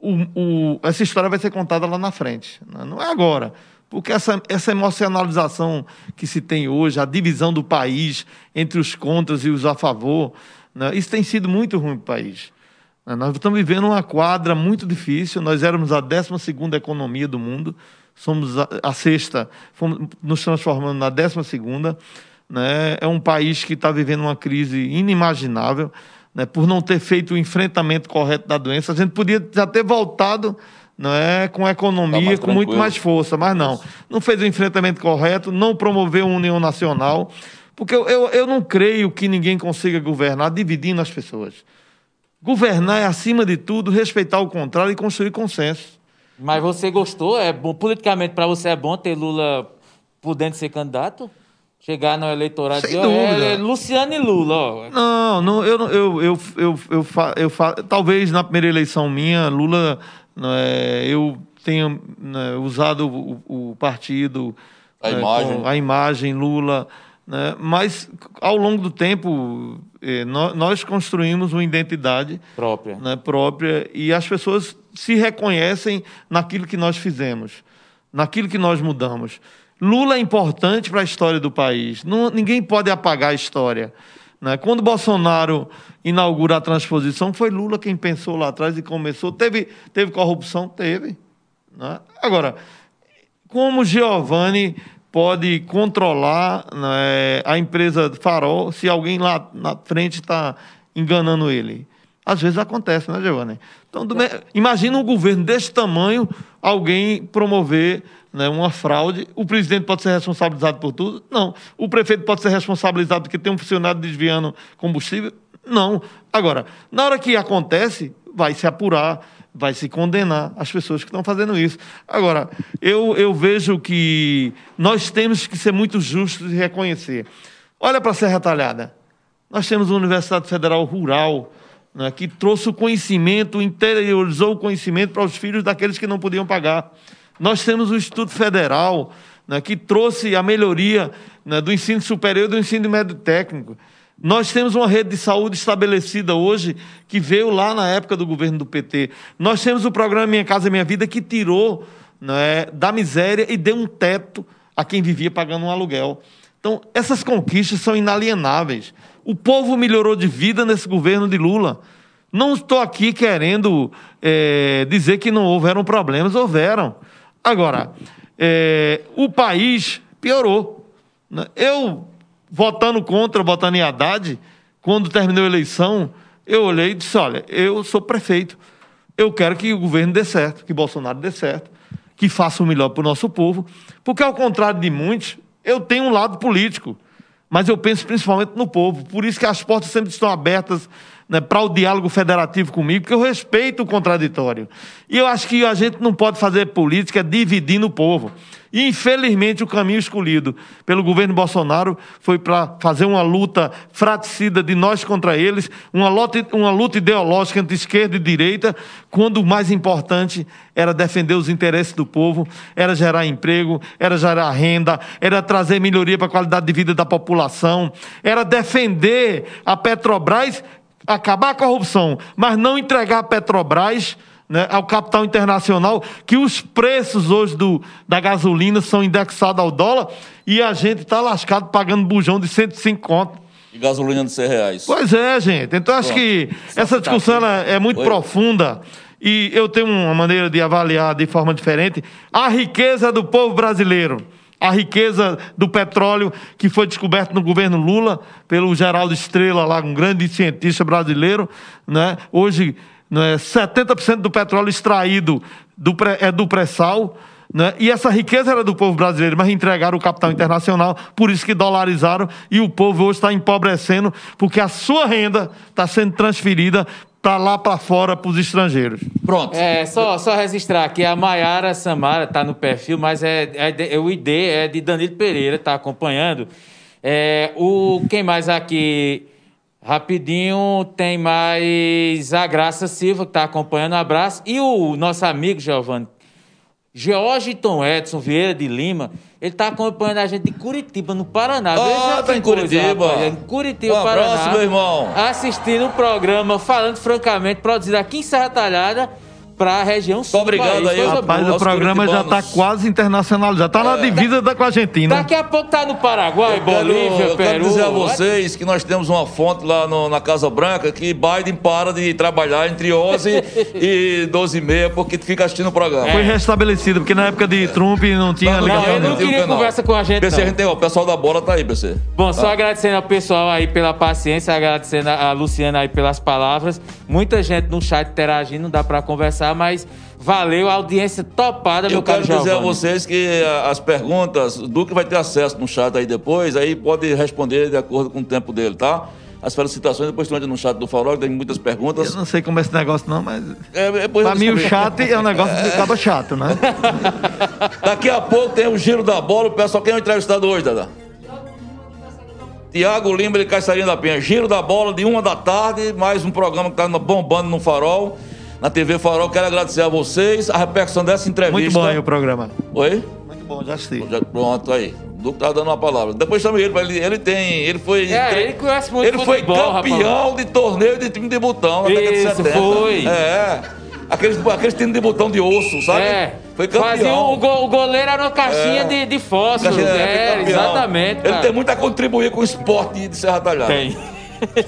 o, o, essa história vai ser contada lá na frente. Né? Não é agora. Porque essa, essa emocionalização que se tem hoje, a divisão do país entre os contras e os a favor, né, isso tem sido muito ruim para o país. Né, nós estamos vivendo uma quadra muito difícil, nós éramos a 12 economia do mundo, somos a, a sexta, fomos nos transformando na 12 né, é um país que está vivendo uma crise inimaginável, né, por não ter feito o enfrentamento correto da doença. A gente podia já ter voltado não é com economia, tá com muito mais força, mas não. Não fez o enfrentamento correto, não promoveu a união nacional, porque eu, eu, eu não creio que ninguém consiga governar dividindo as pessoas. Governar é, acima de tudo, respeitar o contrário e construir consenso. Mas você gostou? É bom, politicamente para você é bom ter Lula podendo ser candidato? Chegar no eleitorado Sem de, é dúvida. É, é Luciano e Lula, ó. Não, não eu, eu, eu, eu, eu, fa, eu fa, talvez na primeira eleição minha, Lula, é, eu tenha né, usado o, o, partido, a, né, imagem. a imagem Lula, né, mas ao longo do tempo eh, nós, nós construímos uma identidade própria, né, própria e as pessoas se reconhecem naquilo que nós fizemos, naquilo que nós mudamos. Lula é importante para a história do país. Não, ninguém pode apagar a história. Né? Quando Bolsonaro inaugura a transposição, foi Lula quem pensou lá atrás e começou. Teve, teve corrupção? Teve. Né? Agora, como Giovanni pode controlar né, a empresa Farol se alguém lá na frente está enganando ele? Às vezes acontece, né, Giovanni? Então, do... imagina um governo desse tamanho, alguém promover né, uma fraude. O presidente pode ser responsabilizado por tudo? Não. O prefeito pode ser responsabilizado porque tem um funcionário desviando combustível? Não. Agora, na hora que acontece, vai se apurar, vai se condenar as pessoas que estão fazendo isso. Agora, eu, eu vejo que nós temos que ser muito justos e reconhecer. Olha para a Serra Talhada. Nós temos uma Universidade Federal Rural né, que trouxe o conhecimento, interiorizou o conhecimento para os filhos daqueles que não podiam pagar. Nós temos o Instituto Federal, né, que trouxe a melhoria né, do ensino superior e do ensino médio técnico. Nós temos uma rede de saúde estabelecida hoje, que veio lá na época do governo do PT. Nós temos o programa Minha Casa Minha Vida, que tirou né, da miséria e deu um teto a quem vivia pagando um aluguel. Então, essas conquistas são inalienáveis. O povo melhorou de vida nesse governo de Lula. Não estou aqui querendo é, dizer que não houveram problemas, houveram. Agora, é, o país piorou. Né? Eu, votando contra, votando em Haddad, quando terminou a eleição, eu olhei e disse: olha, eu sou prefeito. Eu quero que o governo dê certo, que Bolsonaro dê certo, que faça o melhor para o nosso povo. Porque, ao contrário de muitos, eu tenho um lado político, mas eu penso principalmente no povo. Por isso que as portas sempre estão abertas né, para o diálogo federativo comigo, porque eu respeito o contraditório. E eu acho que a gente não pode fazer política dividindo o povo. E, infelizmente, o caminho escolhido pelo governo Bolsonaro foi para fazer uma luta fraticida de nós contra eles, uma luta, uma luta ideológica entre esquerda e direita, quando o mais importante era defender os interesses do povo, era gerar emprego, era gerar renda, era trazer melhoria para a qualidade de vida da população, era defender a Petrobras acabar a corrupção, mas não entregar a Petrobras né, ao capital internacional, que os preços hoje do, da gasolina são indexados ao dólar e a gente está lascado pagando bujão de 105 conto. E gasolina de 100 reais. Pois é, gente. Então acho que essa discussão é muito Oi. profunda e eu tenho uma maneira de avaliar de forma diferente a riqueza do povo brasileiro. a riqueza do petróleo que foi descoberto no governo Lula pelo Geraldo Estrela, lá um grande cientista brasileiro, né? Hoje, né, 70% do petróleo extraído do pré, é do pré-sal. Né? E essa riqueza era do povo brasileiro, mas entregaram o capital internacional, por isso que dolarizaram e o povo hoje está empobrecendo, porque a sua renda está sendo transferida para lá para fora para os estrangeiros. Pronto. É, só, só registrar aqui, a Maiara Samara está no perfil, mas é, é, é o ID é de Danilo Pereira, está acompanhando. É, o, quem mais aqui? Rapidinho, tem mais a Graça Silva, que está acompanhando, um abraço. E o nosso amigo, Giovanni, Georgiton Edson Vieira de Lima, ele está acompanhando a gente de Curitiba, no Paraná. Ah, Veja em coisa, Curitiba. rapaz, Em Curitiba, Um abraço, Paraná. meu irmão. Assistindo o programa Falando Francamente, produzido aqui em Serra Talhada, para a região sul obrigado do país. aí, Rapaz, boa. o programa já está quase internacionalizado. Está na divisa da, com a Argentina. Daqui a pouco tá no Paraguai, Eu quero, Bolívia, eu quero Peru. dizer a vocês que nós temos uma fonte lá no- na Casa Branca que Biden para de trabalhar entre 11 *laughs* e 12 e meia porque fica assistindo o programa. Foi restabelecido, porque na época de Trump não tinha Não, Não, ligação. ele não queria conversa com a gente, PC, não. a gente tem, ó, o pessoal da bola tá aí, PC. Bom, só agradecendo ao pessoal aí pela paciência, agradecendo a a Luciana aí pelas palavras. Muita gente no chat interagindo, não dá para conversar, mas valeu a audiência topada, meu Eu quero caro dizer a Giovanni. vocês que a- as perguntas, o Duque vai ter acesso no chat aí depois, aí pode responder de acordo com o tempo dele, tá? As felicitações, depois tu entra no chat do Farol, que tem muitas perguntas. Eu não sei como é esse negócio, não, mas. É, depois Pra eu mim, o chato é um negócio que acaba chato, né? *laughs* Daqui a pouco tem o giro da bola. O pessoal, quem é o entrevistado hoje, Dada? Tiago Lima, ele Caixarinha da Penha. Giro da bola de uma da tarde, mais um programa que tá no- bombando no Farol, na TV Farol. Quero agradecer a vocês a repercussão dessa entrevista. Muito bom aí o programa. Oi? Muito bom, já assisti. Já- pronto, aí. O Duque tá dando uma palavra. Depois chama ele, ele, ele tem. Ele foi. É, ele conhece muito Ele foi futebol, campeão de torneio de time de botão na década de Isso, 70. foi. É. Aqueles, aqueles times de botão de osso, sabe? É, Foi campeão. Fazia o, go- o goleiro era uma caixinha de, de fósforo. Caixinha- É, exatamente. Ele cara. tem muito a contribuir com o esporte de Serra Talhada. Tem.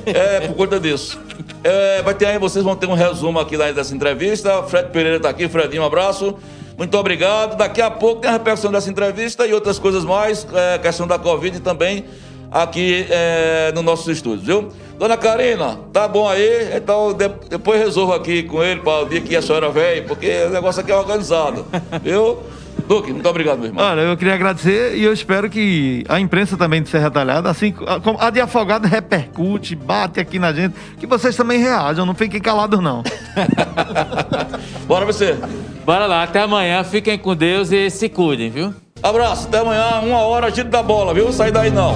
É, por conta disso. É, vai ter aí, vocês vão ter um resumo aqui dessa entrevista. Fred Pereira tá aqui. Fredinho, um abraço. Muito obrigado. Daqui a pouco tem a repercussão dessa entrevista e outras coisas mais. É, questão da Covid também aqui é, no nossos estúdios, viu? Dona Karina, tá bom aí? Então de- depois resolvo aqui com ele para o dia que a senhora vem, porque o negócio aqui é organizado, *laughs* viu? Duque, muito obrigado, meu irmão. Olha, eu queria agradecer e eu espero que a imprensa também de Serra Talhada, assim como a de Afogado *laughs* repercute, bate aqui na gente, que vocês também reajam, não fiquem calados não. *laughs* Bora você. Bora lá, até amanhã. Fiquem com Deus e se cuidem, viu? Abraço, até amanhã, uma hora, giro da bola, viu? Sai daí não.